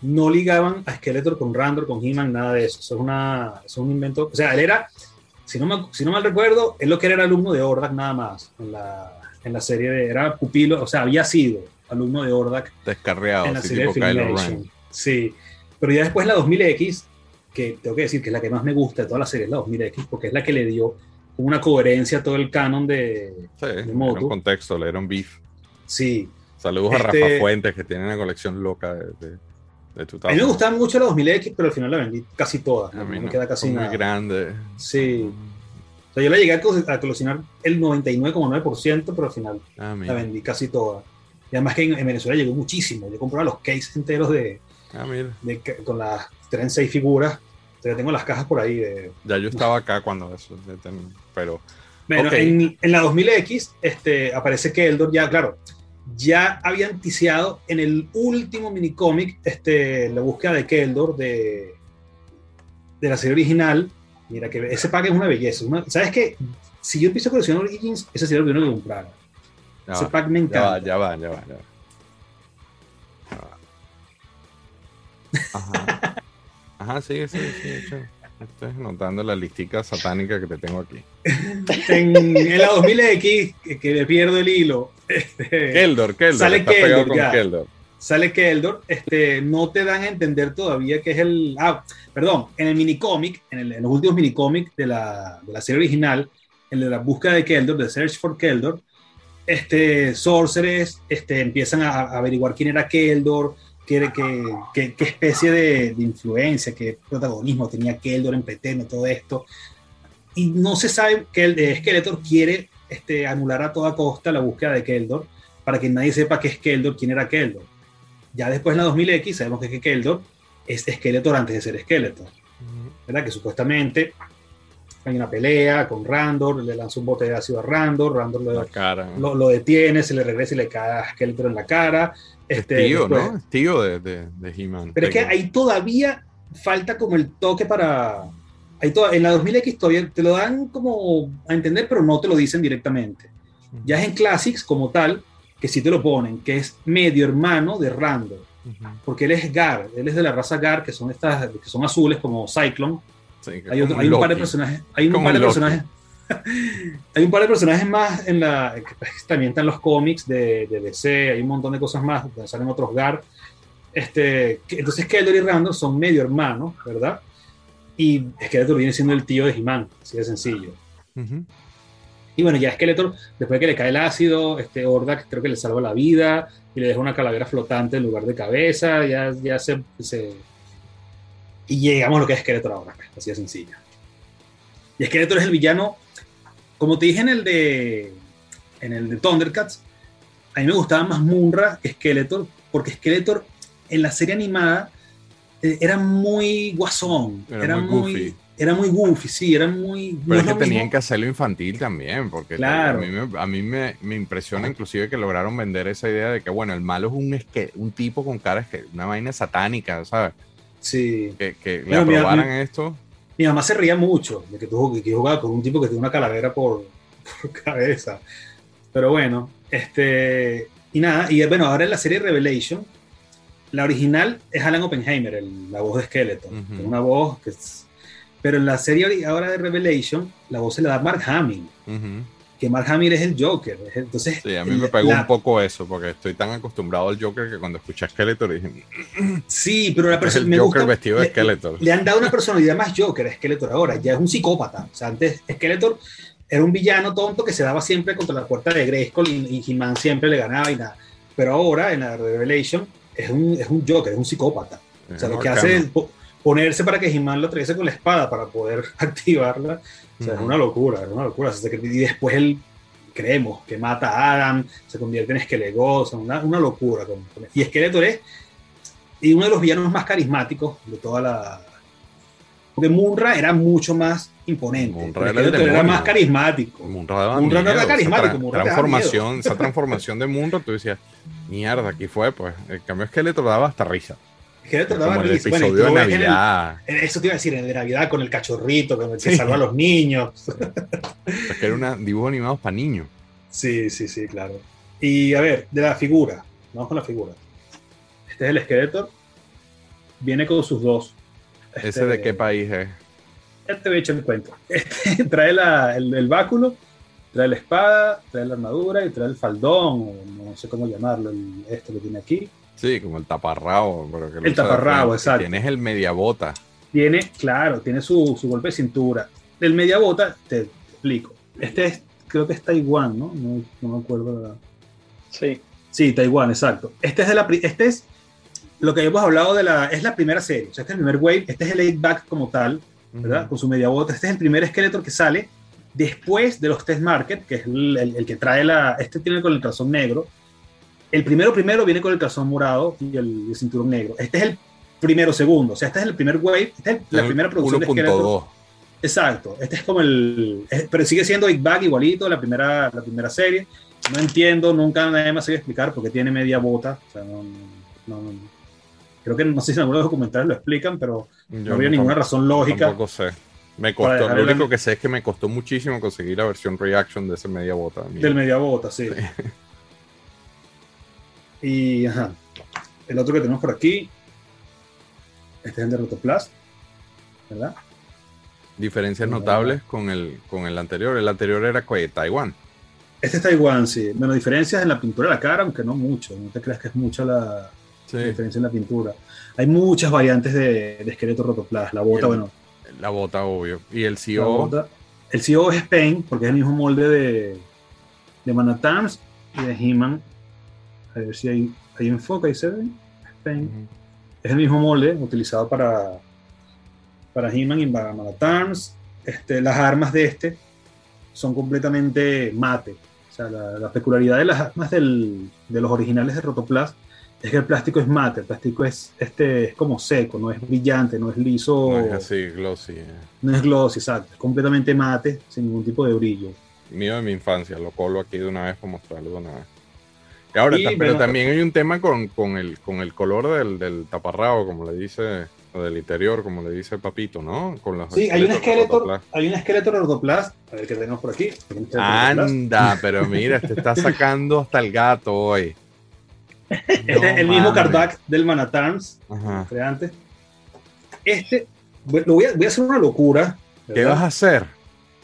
no ligaban a Skeletor con Randor, con He-Man, nada de eso. Eso es, una, eso es un invento. O sea, él era, si no, me- si no mal recuerdo, él lo que era era alumno de Ordak nada más. En la, en la serie de, era pupilo, o sea, había sido alumno de Ordak Descarriado, en la serie de tipo Kylo Filmation. Ren. Sí, pero ya después la 2000X, que tengo que decir que es la que más me gusta de toda la serie, es la 2000X, porque es la que le dio una coherencia a todo el canon de... Sí, moto. dieron contexto, le dieron beef. Sí, Saludos a Este- Rafa Fuentes, que tiene una colección loca de, de, de tu a mí me gustaba mucho la 2000X, pero al final la vendí casi toda, A mí no me queda casi nada. muy grande. Sí. O sea, yo la llegué a co- a coleccionar el 99,9%, pero al final Ah, la vendí casi toda. Y además que en, en Venezuela llegó muchísimo. Yo compraba los cases enteros de, Ah, de con las tres seis figuras. Entonces tengo las cajas por ahí. De... Ya yo estaba acá cuando eso, pero Bueno, en, en la 2000X este, aparece Keldor ya, claro, ya habían ticiado en el último minicómic este, la búsqueda de Keldor de, de la serie original. Mira que ese pack es una belleza. una- ¿Sabes qué? Si yo empiezo a coleccionar Origins, ese sería lo primero que comprara. ya Ese pack me encanta. ya va, ya va, ya va. Ya va. Ajá. Ajá, sigue, sigue, sigue. che. Estoy notando la listica satánica que te tengo aquí. En, en la 2000X, que, que le pierdo el hilo, Keldor, Keldor. Sale Keldor, con ya. Keldor. Sale Keldor, este, no te dan a entender todavía que es el... Ah, perdón, en el minicómic, en, en los últimos minicómics de la, de la serie original, de la búsqueda de Keldor, de Search for Keldor, este, Sorceress este, empiezan a, a averiguar quién era Keldor, qué, qué, qué- qué especie de, de influencia, qué protagonismo tenía Keldor en Pretendo, todo esto. Y no se sabe que el de Skeletor quiere este, anular a toda costa la búsqueda de Keldor para que nadie sepa qué es Keldor, quién era Keldor. Ya después en la 2000X sabemos que, que Keldor es Skeletor antes de ser Skeletor, ¿verdad? Que supuestamente hay una pelea con Randor, le lanza un bote de ácido a Randor, Randor lo, La cara. ¿no? lo, lo detiene, se le regresa y le cae a Skeletor en la cara. Es Este, tío, después- ¿no? Es tío de, de, de He-Man. Pero es que ahí todavía falta como el toque para... Ahí to- en la 2000X todavía te lo dan como a entender, pero no te lo dicen directamente. Ya es en Classics como tal, que sí te lo ponen, que es medio hermano de Randor, Ujú. porque él es Gar, él es de la raza Gar, que son estas, que son azules como Cyclone. Sí, Hay, otro- hay un par de personajes, hay un par de personajes, hay un par de personajes más en la, que también están los cómics de, de DC, hay un montón de cosas más, donde salen otros Gar. Este, que- entonces Keldor y Randor son medio hermanos, ¿verdad? Y Skeletor viene siendo el tío de He-Man, así de sencillo. Ujú. Y bueno, ya Skeletor, después de que le cae el ácido, este Ordak creo que le salva la vida y le deja una calavera flotante en lugar de cabeza, ya, ya se, se- Y llegamos a lo que es Skeletor ahora, pues, así de sencillo. Y Skeletor es el villano, como te dije en el de, en el de Thundercats, a mí me gustaba más Munra que Skeletor, porque Skeletor en la serie animada eh, era muy guasón, Era era, muy muy. Era muy goofy, sí, era muy... Pero no es que tenían mismo- que hacerlo infantil también, porque Claro. a mí, me, a mí me, me impresiona inclusive que lograron vender esa idea de que, bueno, el malo es un, esque- un tipo con cara, que una vaina satánica, ¿sabes? Sí. Que, que le aprobaran esto. Mi mamá se reía mucho de que tuvo que jugaba con un tipo que tiene una calavera por, por cabeza. Pero bueno, este. Y nada, y bueno, ahora en la serie Revelation, la original es Alan Oppenheimer, el- la voz de. Tiene Una voz que es. Pero en la serie ahora de Revelation, la voz se la da Mark Hamill, Ujú. que Mark Hamill es el Joker. es- Entonces, Sí, a mí me pegó la- un poco eso, porque estoy tan acostumbrado al Joker que cuando escuché a Skeletor dije, Sí, pero la es persona el Joker gusta- vestido de le- Skeletor. le han dado una personalidad más Joker a Skeletor ahora, ya es un psicópata. O sea, antes Skeletor era un villano tonto que se daba siempre contra la puerta de Grayskull y, y He-Man siempre le ganaba y nada. Pero ahora en la Revelation es un, es un Joker, es un psicópata. O sea, lo que hace es ponerse para que He-Man lo atraviese con la espada para poder activarla. O sea, es una locura, es una locura. Y después él, creemos, que mata a Adam, se convierte en Skeletor, o sea, una, una locura. y Skeletor es y uno de los villanos más carismáticos de toda la... Porque Munra era mucho más imponente. Munra era el más carismático. Munra no era carismático, Munra transformación, esa transformación de Munra, tú decías, mierda, aquí fue, pues. El cambio Skeletor daba hasta risa. Skeletor daba Como el risa. Bueno, de en el- en Eso te iba a decir, en el de Navidad con el cachorrito, con el que Sí. salva a los niños. Es que era un dibujo animado para niños. Sí, sí, sí, claro. Y a ver, de la figura. Vamos con la figura. Este es el Skeletor. Viene con sus dos. ¿Ese Este- de qué país es? Ya te voy a echar el cuento. Este, trae la- el, el báculo, trae la espada, trae la armadura y trae el faldón, o no sé cómo llamarlo, el- esto que tiene aquí. Sí, como el taparrabo. pero que El taparrabo, frente. exacto. Tienes el mediabota. Tiene, claro, tiene su, su golpe de cintura. Del media bota, te, te explico. Este es, creo que es Taiwán, ¿no? No, no me acuerdo. la- Sí. Sí, Taiwán, exacto. Este es de la este es lo que hemos hablado de la es la primera serie, o sea, este es el primer wave, este es el 8 back como tal, ¿verdad? Ujú. Con su media bota. Este es el primer Skeletor que sale después de los test market, que es el, el- el que trae la este tiene con el calzón negro. El primero primero viene con el calzón morado y el, el cinturón negro. Este es el primero segundo, o sea, este es el primer wave, esta es la El primera producción de Skeletor. 1.2. Exacto, este es como el. es- pero sigue siendo Big Bag igualito, la primera, la primera serie. No entiendo, nunca nadie me ha sabido explicar por qué tiene media bota. O sea, no, no- no- creo que no sé si en algunos documentales lo explican, pero Yo no había ninguna razón lógica. Tampoco sé. Me costó, lo único que sé es que me costó muchísimo conseguir la versión reaction de ese media bota. a mí. Del media bota, sí. Y ajá. El otro que tenemos por aquí. Este es el de Rotoplast. ¿Verdad? Diferencias notables con el, con el anterior. El anterior era Taiwán. Este es Taiwán, sí. Bueno, diferencias en la pintura de la cara, aunque no mucho. No te creas que es mucha la, Sí. la diferencia en la pintura. Hay muchas variantes de, de esqueleto Rotoplast. La bota, el- bueno. La bota, obvio. Y el CEO. bota- el CEO es Spain, porque es el mismo molde de, de Manatams y de He-Man. A ver si hay, hay enfoque, ahí se ve. Spain. Es el mismo molde utilizado para, para He-Man y para Manatams. Este, las armas de este son completamente mate. O sea, la, la peculiaridad de las armas del- de los originales de Rotoplast es que el plástico es mate, el plástico es, este, es como seco, no es brillante, no es liso, No es así, glossy. eh. no es glossy, exacto, es completamente mate, sin ningún tipo de brillo. Mío de mi infancia. Lo colo aquí de una vez para mostrarlo de una vez. Ahora, pero también hay un tema con, con el, con el color del, del taparrabo, como le dice, o del interior, como le dice Papito, ¿no? Con los Sí, hay un esqueleto, hay un esqueleto Rotoplast, a ver qué tenemos por aquí. Anda, pero mira, te está sacando hasta el gato hoy. Este es el mismo Kardak del Manatarms, antes. Este, lo voy, a, voy a hacer una locura. ¿Qué vas a hacer?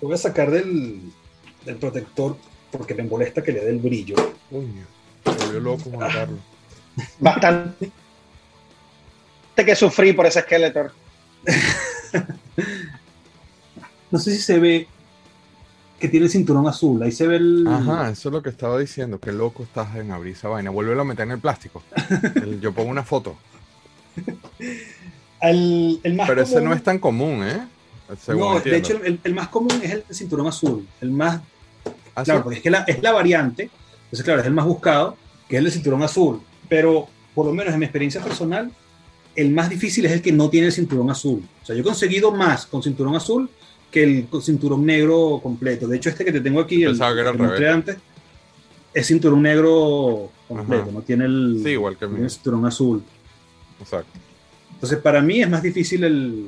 Lo voy a sacar del, del protector porque me molesta que le dé el brillo. Coño, se volvió loco Juan Carlos. Bastante que sufrí por ese Skeletor. No sé si se ve que tiene el cinturón azul. Ahí se ve el. Ajá, eso es lo que estaba diciendo. Qué loco estás en abrir esa vaina. Vuélvelo a meter en el plástico. El- yo pongo una foto. El, el más Pero ese no es tan común, ¿eh? Según No, de hecho, el, el más común es el cinturón azul. El más Ah, sí. Claro, porque es que la, es la variante, entonces claro, es el más buscado, que es el cinturón azul. Pero por lo menos en mi experiencia personal, el más difícil es el que no tiene el cinturón azul. O sea, yo he conseguido más con cinturón azul que el cinturón negro completo. De hecho, este que te tengo aquí, el, que era el antes, es cinturón negro completo, Ajá. no tiene el, Sí, igual que el no mío. tiene cinturón azul. Exacto. Entonces, para mí es más difícil el,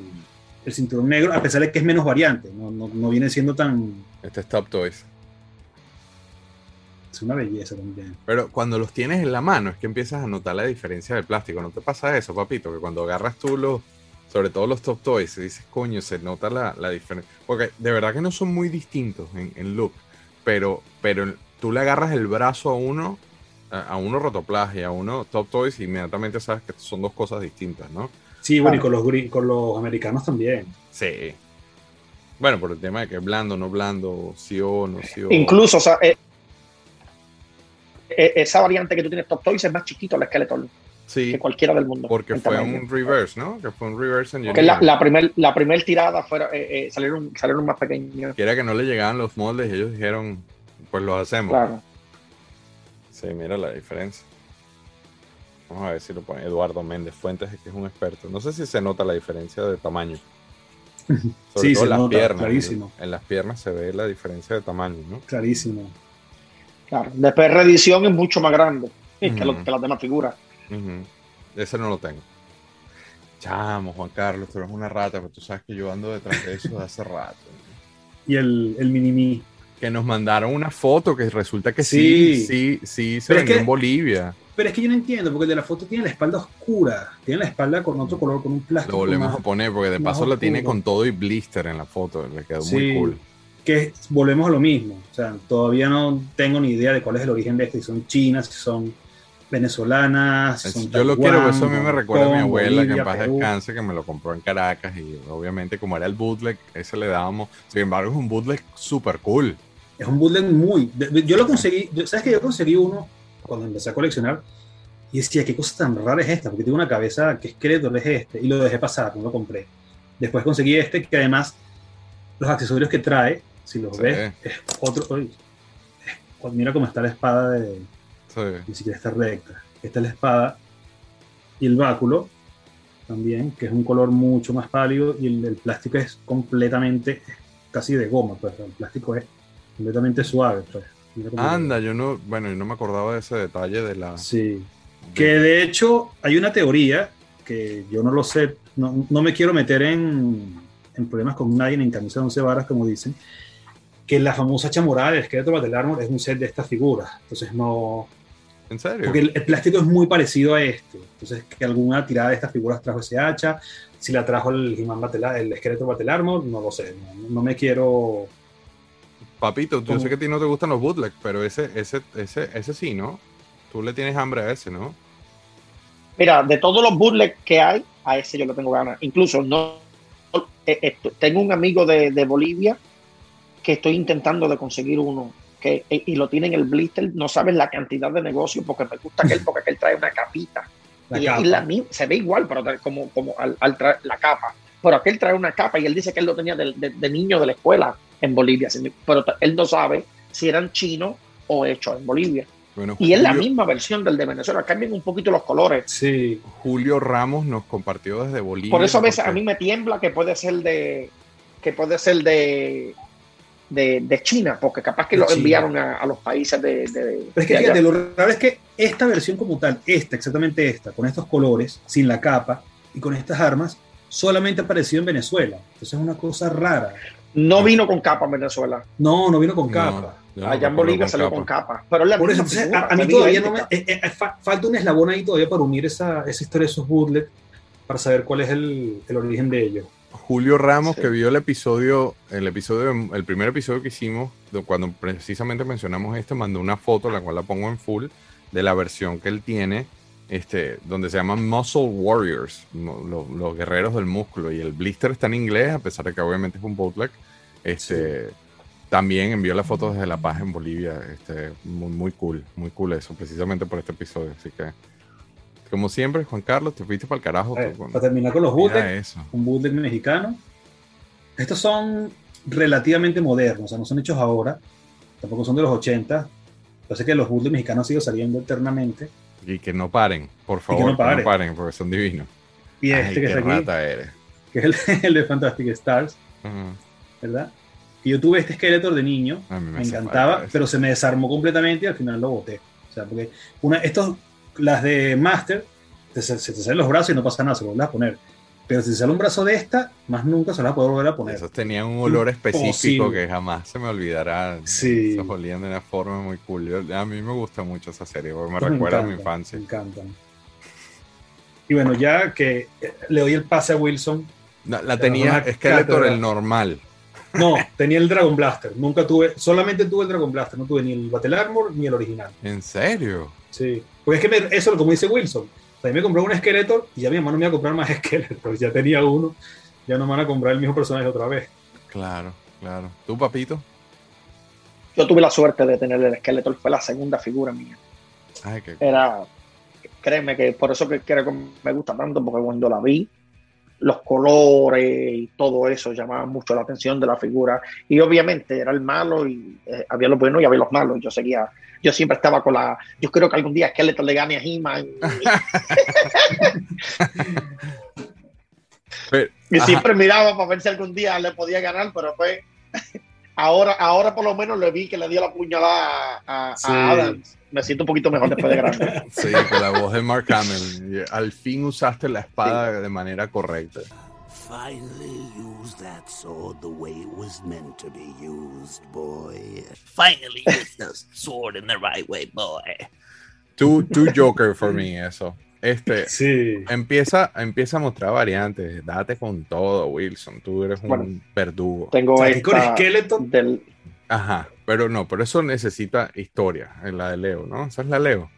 el cinturón negro, a pesar de que es menos variante. No, no, no viene siendo tan. Este es Top Toys. Es una belleza también. Pero cuando los tienes en la mano es que empiezas a notar la diferencia del plástico. ¿No te pasa eso, papito? Que cuando agarras tú los, sobre todo los Top Toys, dices, coño, se nota la, la diferencia. Porque de verdad que no son muy distintos en, en look, pero, pero tú le agarras el brazo a uno, a, a uno Rotoplas y a uno Top Toys, y inmediatamente sabes que son dos cosas distintas, ¿no? Sí, bueno, y con los, con los americanos también. Sí. Bueno, por el tema de que es blando, no blando, sí o no sí o. Incluso, o sea, eh, esa variante que tú tienes Top Toys es más chiquito el Skeletor Sí, que cualquiera del mundo. porque fue tamaño. un reverse, ¿no? Que fue un reverse en la, la primer, la primer tirada fuera, eh, eh, salieron, salieron más pequeños. que era que no le llegaban los moldes y ellos dijeron, pues los hacemos. Claro. Sí, mira la diferencia. Vamos a ver si lo pone Eduardo Méndez Fuentes, que es un experto. No sé si se nota la diferencia de tamaño. Sobre Sí, todo se en las nota, piernas. clarísimo. En las piernas se ve la diferencia de tamaño, ¿no? Clarísimo. Claro. Después reedición es mucho más grande que, lo- que las demás figuras. Ese no lo tengo. Chamo, Juan Carlos, tú eres una rata, pero tú sabes que yo ando detrás de eso de hace rato. Y el, el mini Que nos mandaron una foto que resulta que sí, Sí. sí, sí, se Pero es vendió que- en Bolivia. Pero es que yo no entiendo, porque el de la foto tiene la espalda oscura. Tiene la espalda con otro color, con un plástico. Lo volvemos más- a poner porque de paso la tiene con todo y blister en la foto. Le quedó muy cool. Que es- volvemos a lo mismo. O sea, todavía no tengo ni idea de cuál es el origen de este. Si son chinas, si son venezolanas. si Es- son yo lo quiero, eso a mí me recuerda a mi abuela que en Bolivia, paz Perú. descanse, que me lo compró en Caracas y obviamente como era el bootleg, ese le dábamos. Sin embargo, es un bootleg súper cool. Es un bootleg muy. Yo lo conseguí. ¿Sabes que yo conseguí uno cuando empecé a coleccionar? Y decía, ¿qué cosa tan rara es esta? Porque tiene una cabeza que esqueleto es este. Y lo dejé pasar, no lo compré. Después conseguí este, que además los accesorios que trae, si los Sí. ves, es otro. uy, es- mira cómo está la espada de, Sí. ni siquiera está recta. Esta es la espada y el báculo también, que es un color mucho más pálido y el, el plástico es completamente casi de goma, pues el plástico es completamente suave. Pues. Anda, yo no, bueno, yo no me acordaba de ese detalle de la. Sí. Que de hecho hay una teoría que yo no lo sé, no, no me quiero meter en, en problemas con nadie en camisa de once varas, como dicen, que la famosa chamorada del esqueleto Battle Armor es un set de estas figuras. Entonces no, ¿En serio? Porque el, el plástico es muy parecido a este. Entonces, que alguna tirada de estas figuras trajo ese hacha. Si la trajo el Battle- el esqueleto Battle Armor, no lo sé. No, no me quiero. Papito, yo ¿Cómo? sé que a ti no te gustan los bootlegs, pero ese, ese, ese, ese sí, ¿no? Tú le tienes hambre a ese, ¿no? Mira, de todos los bootlegs que hay, a ese yo le tengo ganas. Incluso no eh, eh, tengo un amigo de, de Bolivia que estoy intentando de conseguir uno que, eh, y lo tiene en el blister. No sabes la cantidad de negocio porque me gusta que él, porque él trae una capita. La y, y la se ve igual, pero como, como al, al traer la capa. Pero aquel trae una capa y él dice que él lo tenía de, de- de niño de la escuela en Bolivia. Pero él no sabe si eran chinos o hechos en Bolivia. Bueno, Y es la misma versión del de Venezuela. Cambian un poquito los colores. Sí. Julio Ramos nos compartió desde Bolivia. Por eso a veces porque- a mí me tiembla que puede ser de que puede ser de de, de China, porque capaz que De lo China. enviaron a, a los países de, de- Pero es que fíjate, lo raro es que esta versión como tal, esta, exactamente esta, con estos colores, sin la capa y con estas armas, solamente apareció en Venezuela. Entonces es una cosa rara. no vino con capa en Venezuela. No, no vino con No, capa. yo no allá en Bolivia con salió capa. con capa. Pero la Por eso, entonces, figura, a, a mí todavía no me. eh, eh, fa- falta un eslabón ahí todavía para unir esa, esa historia de esos bootlegs para saber cuál es el, el origen de ellos. Julio Ramos, Sí. que vio el episodio, el episodio, el primer episodio que hicimos, cuando precisamente mencionamos este, mandó una foto, la cual la pongo en full, de la versión que él tiene, este, donde se llaman Muscle Warriors, los guerreros del músculo, y el blister está en inglés, a pesar de que obviamente es un bootleg. Este, También envió la foto desde La Paz en Bolivia, este, muy, muy cool, muy cool eso, precisamente por este episodio, así que... Como siempre, Juan Carlos, te fuiste para el carajo. Eh, tú, para terminar con los bootlegs, un bootleg mexicano. Estos son relativamente modernos, o sea, no son hechos ahora, tampoco son de los 80, Entonces que los bootlegs mexicanos siguen saliendo eternamente. Y que no paren, por favor, no que no paren. paren, porque son divinos. Y Ay, este que qué está aquí, rata eres. que es el, el de Fantastic Stars, Ujú. ¿verdad? Y yo tuve este Skeletor de niño, me me encantaba, pero se me desarmó completamente y al final lo boté. O sea, porque una, estos, las de Master, te- se, se te salen los brazos y no pasa nada, se vuelves a poner. Pero si sale un brazo de esta, más nunca se lo vas a poder volver a poner. Esos tenían un olor específico Imposible. que jamás se me olvidará. Sí. Esos olían de una forma muy cool. A mí me gusta mucho esa serie porque me recuerda a mi infancia. Me encantan. Y bueno, ya que eh, le doy el pase a Wilson. No, la tenía Skeletor el normal. No, tenía el Dragon Blaster. Nunca tuve, solamente tuve el Dragon Blaster. No tuve ni el Battle Armor ni el original. ¿En serio? Sí. Porque es que me- eso, como dice Wilson, a mí me compró un Skeletor y ya mi mamá no me iba a comprar más Skeletor. Ya tenía uno. Ya no me van a comprar el mismo personaje otra vez. Claro, claro. ¿Tú, papito? Yo tuve la suerte de tener el Skeletor, fue la segunda figura mía. Ay, qué Era, créeme que por eso que creo que me gusta tanto, porque cuando la vi, los colores y todo eso llamaban mucho la atención de la figura. Y obviamente era el malo y eh, había los buenos y había los malos. Yo seguía, yo siempre estaba con la, yo creo que algún día Skeletor le gane a He-Man. Y ajá. siempre miraba para ver si algún día le podía ganar, pero fue. Ahora, ahora por lo menos le vi que le dio la puñalada a, a Sí. Adams. Me siento un poquito mejor después de grande. Sí, con la voz de Mark Hamill. Al fin usaste la espada de manera correcta. Finally use that sword the way it was meant to be used, boy. Finally use the sword in the right way, boy. Tú, tú Joker for me, eso. Este, Sí. empieza, empieza a mostrar variantes. Date con todo, Wilson. Tú eres un Bueno. verdugo. Tengo O sea, aquí con esta Skeletor, del, Ajá, pero no, pero eso necesita historia en la de Leo, ¿no? Esa es la Leo.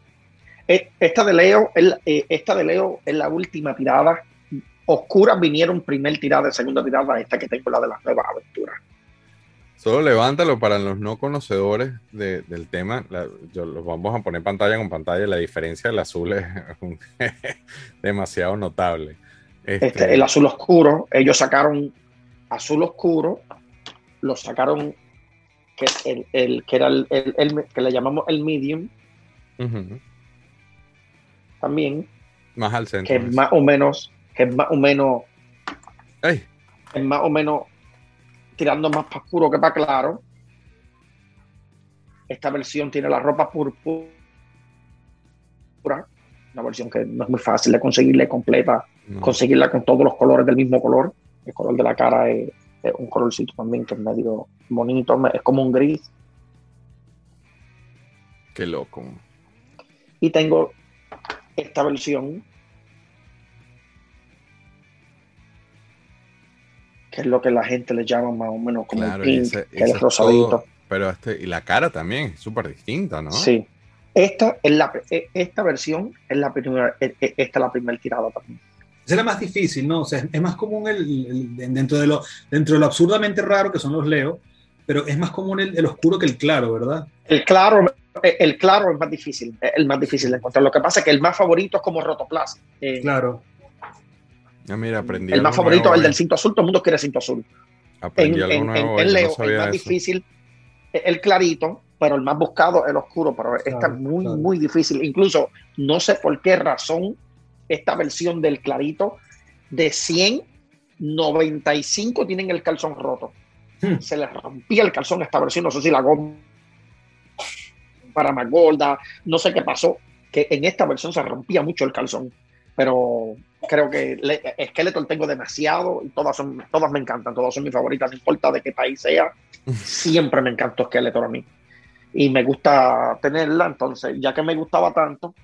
eh, esta de Leo, eh, esta de Leo es la última tirada. Oscuras vinieron primer tirada, segunda tirada, esta que tengo la de las nuevas aventuras. Solo levántalo para los no conocedores de- del tema. La- yo los vamos a poner pantalla con pantalla. La diferencia del azul es un- demasiado notable. Este, Este, el azul oscuro, ellos sacaron azul oscuro, lo sacaron que, el, el- que era el, el- que le llamamos el medium también, Más al centro. que es más o menos, que es más o menos, Ey, es más o menos tirando más para oscuro que para claro. Esta versión tiene la ropa púrpura, una versión que no es muy fácil de conseguirle completa, no, conseguirla con todos los colores del mismo color. El color de la cara es, es un colorcito también que es medio bonito, es como un gris. qué loco. Y tengo esta versión, que es lo que la gente le llama más o menos como Claro, pink, ese- que ese es rosadito. todo, pero este, y la cara también es súper distinta, ¿no? Sí. Esta, es la, e- esta versión es la primera, e- e- esta es la primera tirada también. Esa es la más difícil, ¿no? O sea, es más común el, el- dentro, de lo, dentro de lo absurdamente raro que son los Leo, pero es más común el, el oscuro que el claro, ¿verdad? El claro, eh, el claro es más difícil, es el más difícil de encontrar. Lo que pasa es que el más favorito es como Rotoplas. Eh, Claro. Ah, mira, aprendí el más favorito es el del cinto azul, todo el mundo quiere cinto azul. Aprendí En, algo en- nuevo en- no Leo, el más eso. difícil es el clarito, pero el más buscado es el oscuro, pero esta Claro, es muy, claro. muy difícil. Incluso, no sé por qué razón, esta versión del clarito, de 100, 95 tienen el calzón roto. Hmm. Se les rompía el calzón a esta versión, no sé si la goma para más gorda, no sé qué pasó, que en esta versión se rompía mucho el calzón, pero creo que le- Skeletor tengo demasiado y todas son todas me encantan, todas son mis favoritas, no importa de qué país sea, siempre me encantó Skeletor a mí y me gusta tenerla, entonces ya que me gustaba tanto,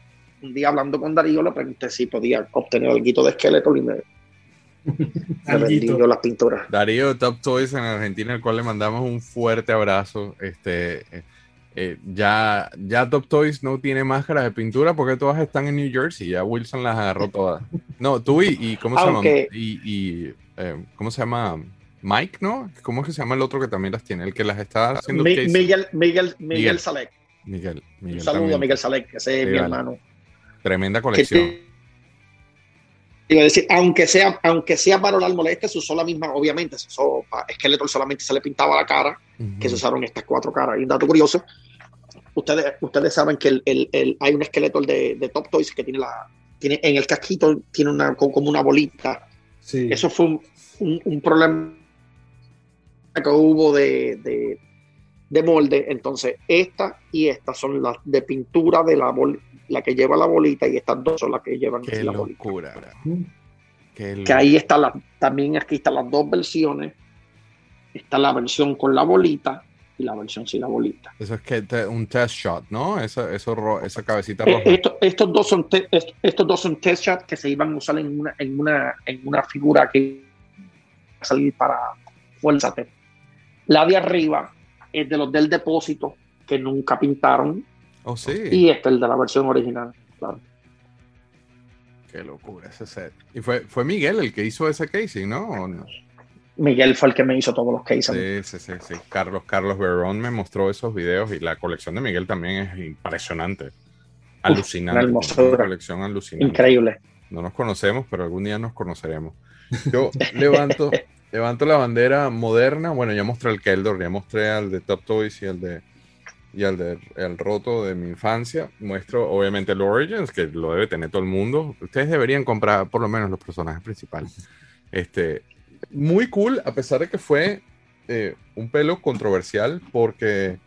un día hablando con Darío le pregunté si podía obtener algo de Skeletor y me, me yo las pinturas. Darío de Top Toys en Argentina, al cual le mandamos un fuerte abrazo. Este, eh, eh, ya, ya Top Toys no tiene máscaras de pintura porque todas están en New Jersey. Ya Wilson las agarró todas. No, tú y, y ¿cómo se Aunque- llama? Y, y, eh, ¿cómo se llama? Mike, ¿no? ¿Cómo es que se llama el otro que también las tiene? El que las está haciendo Mi-. Miguel, Miguel, Miguel, Miguel. Salek. Miguel. Miguel Un saludo también. a Miguel Salek, que ese es mi hermano. Tremenda colección. iba a decir, aunque sea, aunque sea para oral moleste, se usó la misma, obviamente, se usó, a Skeletor solamente se le pintaba la cara, que se usaron estas cuatro caras. Y un dato curioso, ustedes, ustedes saben que el, el- el- hay un esqueleto de, de Top Toys que tiene la tiene en el casquito tiene una co- como una bolita. Sí. Eso fue un, un- un problema que hubo de, de, de molde. Entonces, esta y esta son las de pintura de la bol, la que lleva la bolita y estas dos son las que llevan Qué la bolita. locura. Mm. Qué Que ahí está la, también aquí están las dos versiones. Está la versión con la bolita y la versión sin la bolita. Eso es que te- un test shot, ¿no? Esa, eso ro- esa cabecita Eh, roja. esto- estos, dos son te- est- estos dos son test shots que se iban a usar en una, en una, en una figura que iba a salir para Fuerza T. La de arriba es de los del depósito que nunca pintaron Oh, sí. y este es el de la versión original. claro. Qué locura ese set. Y fue, fue Miguel el que hizo ese casing, ¿no? ¿O no? Miguel fue el que me hizo todos los cases. Sí, sí, sí, sí. Carlos, Carlos Verón me mostró esos videos y la colección de Miguel también es impresionante. Alucinante. una hermosura. Una colección alucinante. Increíble. No nos conocemos, pero algún día nos conoceremos. Yo levanto, levanto la bandera moderna. Bueno, ya mostré el Keldor, ya mostré al de Top Toys y al de y al de el roto de mi infancia. Muestro obviamente el Origins, que lo debe tener todo el mundo. Ustedes deberían comprar por lo menos los personajes principales. Este, muy cool, a pesar de que fue eh, un pelo controversial, porque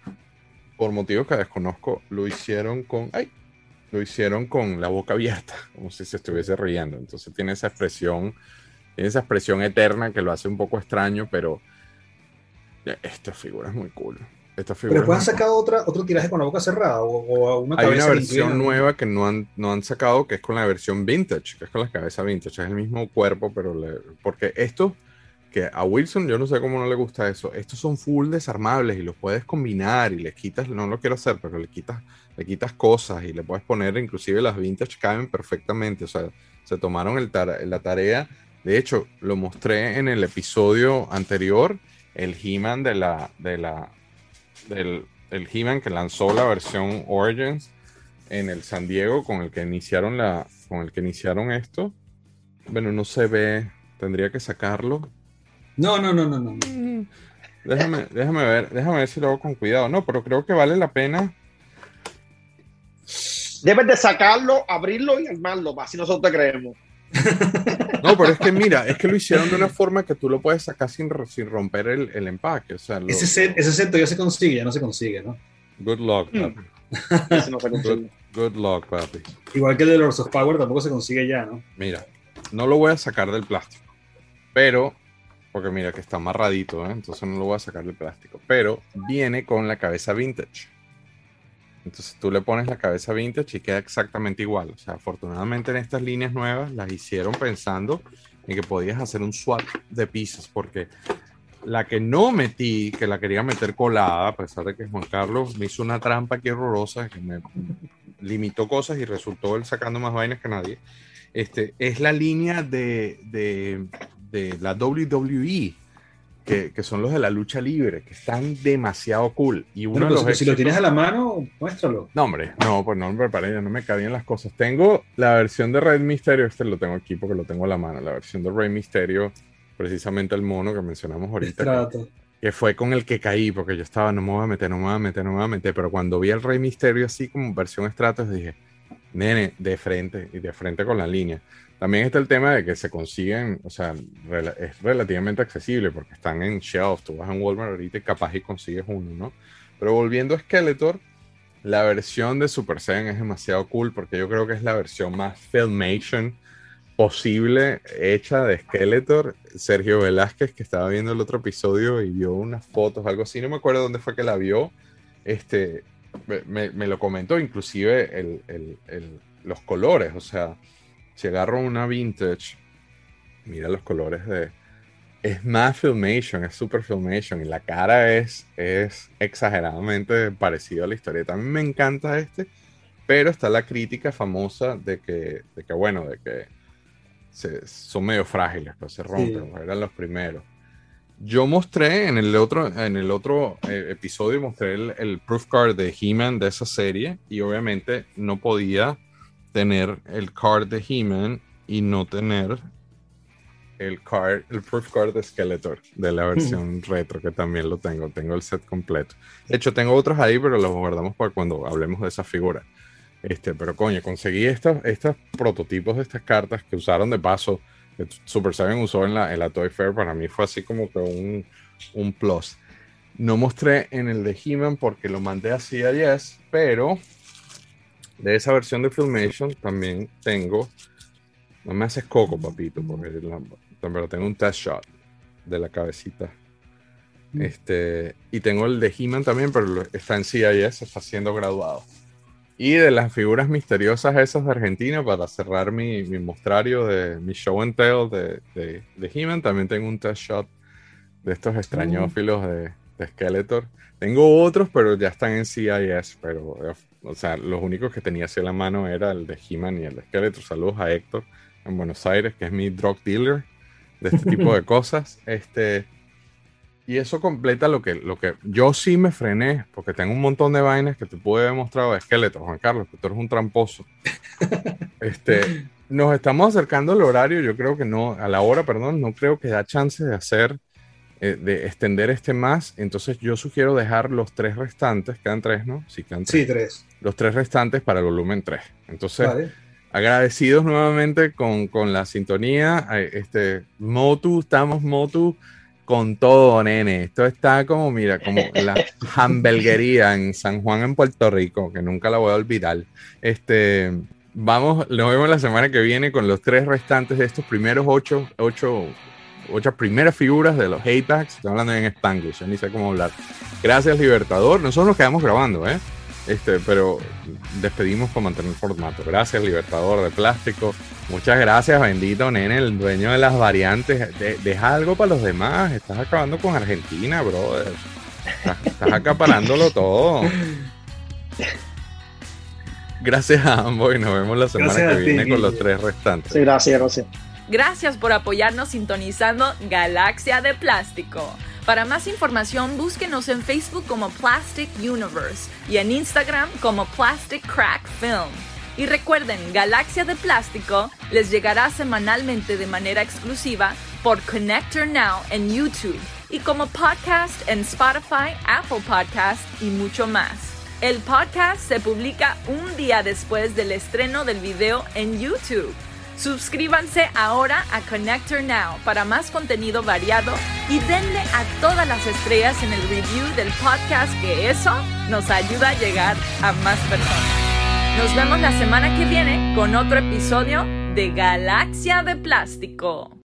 por motivos que desconozco, lo hicieron con. ¡Ay! Lo hicieron con la boca abierta, como si se estuviese riendo. Entonces tiene esa expresión, tiene esa expresión eterna que lo hace un poco extraño, pero esta figura es muy cool. Esta figura Pero es después han muy cool. sacado otra, otro tiraje con la boca cerrada o, o una Hay cabeza una versión inclina. nueva que no han, no han sacado, que es con la versión vintage, que es con la cabeza vintage. Es el mismo cuerpo, pero le- porque esto, que a Wilson yo no sé cómo no le gusta eso, estos son full desarmables y los puedes combinar y le quitas, no lo quiero hacer, pero le quitas, le quitas cosas y le puedes poner, inclusive las vintage caben perfectamente. O sea, se tomaron el tara- la tarea. De hecho, lo mostré en el episodio anterior, el He-Man de la, de la, del el He-Man que lanzó la versión Origins en el San Diego con el que iniciaron la con el que iniciaron esto. Bueno, no se ve, tendría que sacarlo. No, no, no, no, no. no. Déjame, déjame ver, déjame ver si lo hago con cuidado. No, pero creo que vale la pena. Debes de sacarlo, abrirlo y armarlo, así nosotros te creemos. No, pero es que mira, es que lo hicieron de una forma que tú lo puedes sacar sin, ro- sin romper el, el empaque. O sea, lo- Ese set, ese set todavía se consigue, ya no se consigue, ¿no? good luck, papi. No Good, consigue. good luck, papi. Igual que el de Lords of Power tampoco se consigue ya, ¿no? Mira, no lo voy a sacar del plástico, pero, porque mira que está amarradito, ¿eh? entonces no lo voy a sacar del plástico, pero viene con la cabeza vintage. Entonces tú le pones la cabeza vintage y queda exactamente igual. O sea, afortunadamente en estas líneas nuevas las hicieron pensando en que podías hacer un swap de piezas, porque la que no metí, que la quería meter colada, a pesar de que Juan Carlos me hizo una trampa aquí horrorosa, que me limitó cosas y resultó él sacando más vainas que nadie este, es la línea de, de, de la WWE, que, que son los de la lucha libre, que están demasiado cool. Y uno de los si lo éxitos- tienes a la mano, muéstralo. No, hombre, no, pues no me ya no me cabían las cosas. Tengo la versión de Rey Misterio, este lo tengo aquí porque lo tengo a la mano, la versión de Rey Misterio, precisamente el mono que mencionamos ahorita, que, que fue con el que caí, porque yo estaba, no me voy a meter, no me voy a meter, no me voy a meter, pero cuando vi el Rey Misterio así como versión Stratos, dije, nene, de frente, y de frente con la línea. También está el tema de que se consiguen, o sea, rela- es relativamente accesible porque están en shelf, tú vas a un Walmart ahorita y capaz y consigues uno, ¿no? Pero volviendo a Skeletor, la versión de Super Saiyan es demasiado cool porque yo creo que es la versión más filmation posible hecha de Skeletor. Sergio Velázquez, que estaba viendo el otro episodio y vio unas fotos, algo así, no me acuerdo dónde fue que la vio, este, me- me lo comentó, inclusive el- el- el- los colores, o sea, si agarro una vintage, mira los colores de... Es más filmation, es super filmation y la cara es, es exageradamente parecido a la historieta. A mí me encanta este, pero está la crítica famosa de que, de que bueno, de que se- son medio frágiles, pues se rompen, Sí. pues, eran los primeros. Yo mostré en el otro, en el otro eh, episodio, mostré el, el proof card de He-Man de esa serie y obviamente no podía tener el card de He-Man y no tener el card, el proof card de Skeletor de la versión retro, que también lo tengo. Tengo el set completo. De hecho, tengo otros ahí, pero los guardamos para cuando hablemos de esa figura. Este, pero coño, conseguí estos, estos prototipos de estas cartas que usaron de paso, que Super Seven usó en la, en la Toy Fair. Para mí fue así como que un, un plus. No mostré en el de He-Man porque lo mandé así a Yes, pero de esa versión de Filmation también tengo. No me haces coco, papito, porque la, pero tengo un test shot de la cabecita. Este, y tengo el de He-Man también, pero está en CIS, está siendo graduado. Y de las figuras misteriosas esas de Argentina, para cerrar mi, mi mostrario de mi show and tell de, de, de He-Man, también tengo un test shot de estos extrañófilos de, de Skeletor. Tengo otros, pero ya están en CIS, pero, o sea, los únicos que tenía así a la mano era el de He-Man y el de Skeletor. Saludos a Héctor en Buenos Aires, que es mi drug dealer de este tipo de cosas. Este, y eso completa lo que, lo que yo sí me frené, porque tengo un montón de vainas que te pude haber mostrado de Skeletor, Juan Carlos, que tú eres un tramposo. Este, nos estamos acercando al horario, yo creo que no, a la hora, perdón, no creo que da chance de hacer eh, de extender este más. Entonces yo sugiero dejar los tres restantes, quedan tres, ¿no? Sí, quedan tres. Sí, tres. Los tres restantes para el volumen 3. Entonces, agradecidos nuevamente con, con, la sintonía. Este, Motu, estamos Motu con todo, nene. Esto está como, mira, como la hamburguería en San Juan, en Puerto Rico, que nunca la voy a olvidar. Este, vamos, nos vemos la semana que viene con los tres restantes de estos primeros ocho, ocho ocho primeras figuras de los Haytacks. Estoy hablando en Spanglish, ni sé cómo hablar. Gracias, Libertador. Nosotros nos quedamos grabando, ¿eh? Este, pero despedimos por mantener el formato. Gracias, Libertador de Plástico. Muchas gracias, bendito nene, el dueño de las variantes. deja algo para los demás. Estás acabando con Argentina, brother. Estás, acaparándolo todo. Gracias a ambos y nos vemos la semana que viene con los tres restantes. Sí, gracias, gracias. Gracias por apoyarnos sintonizando Galaxia de Plástico. Para más información, búsquenos en Facebook como Plastic Universe y en Instagram como Plastic Crack Film. Y recuerden, Galaxia de Plástico les llegará semanalmente de manera exclusiva por Connector Now en YouTube y como podcast en Spotify, Apple Podcast y mucho más. El podcast se publica un día después del estreno del video en YouTube. Suscríbanse ahora a Connector Now para más contenido variado y denle a todas las estrellas en el review del podcast que eso nos ayuda a llegar a más personas. Nos vemos la semana que viene con otro episodio de Galaxia de Plástico.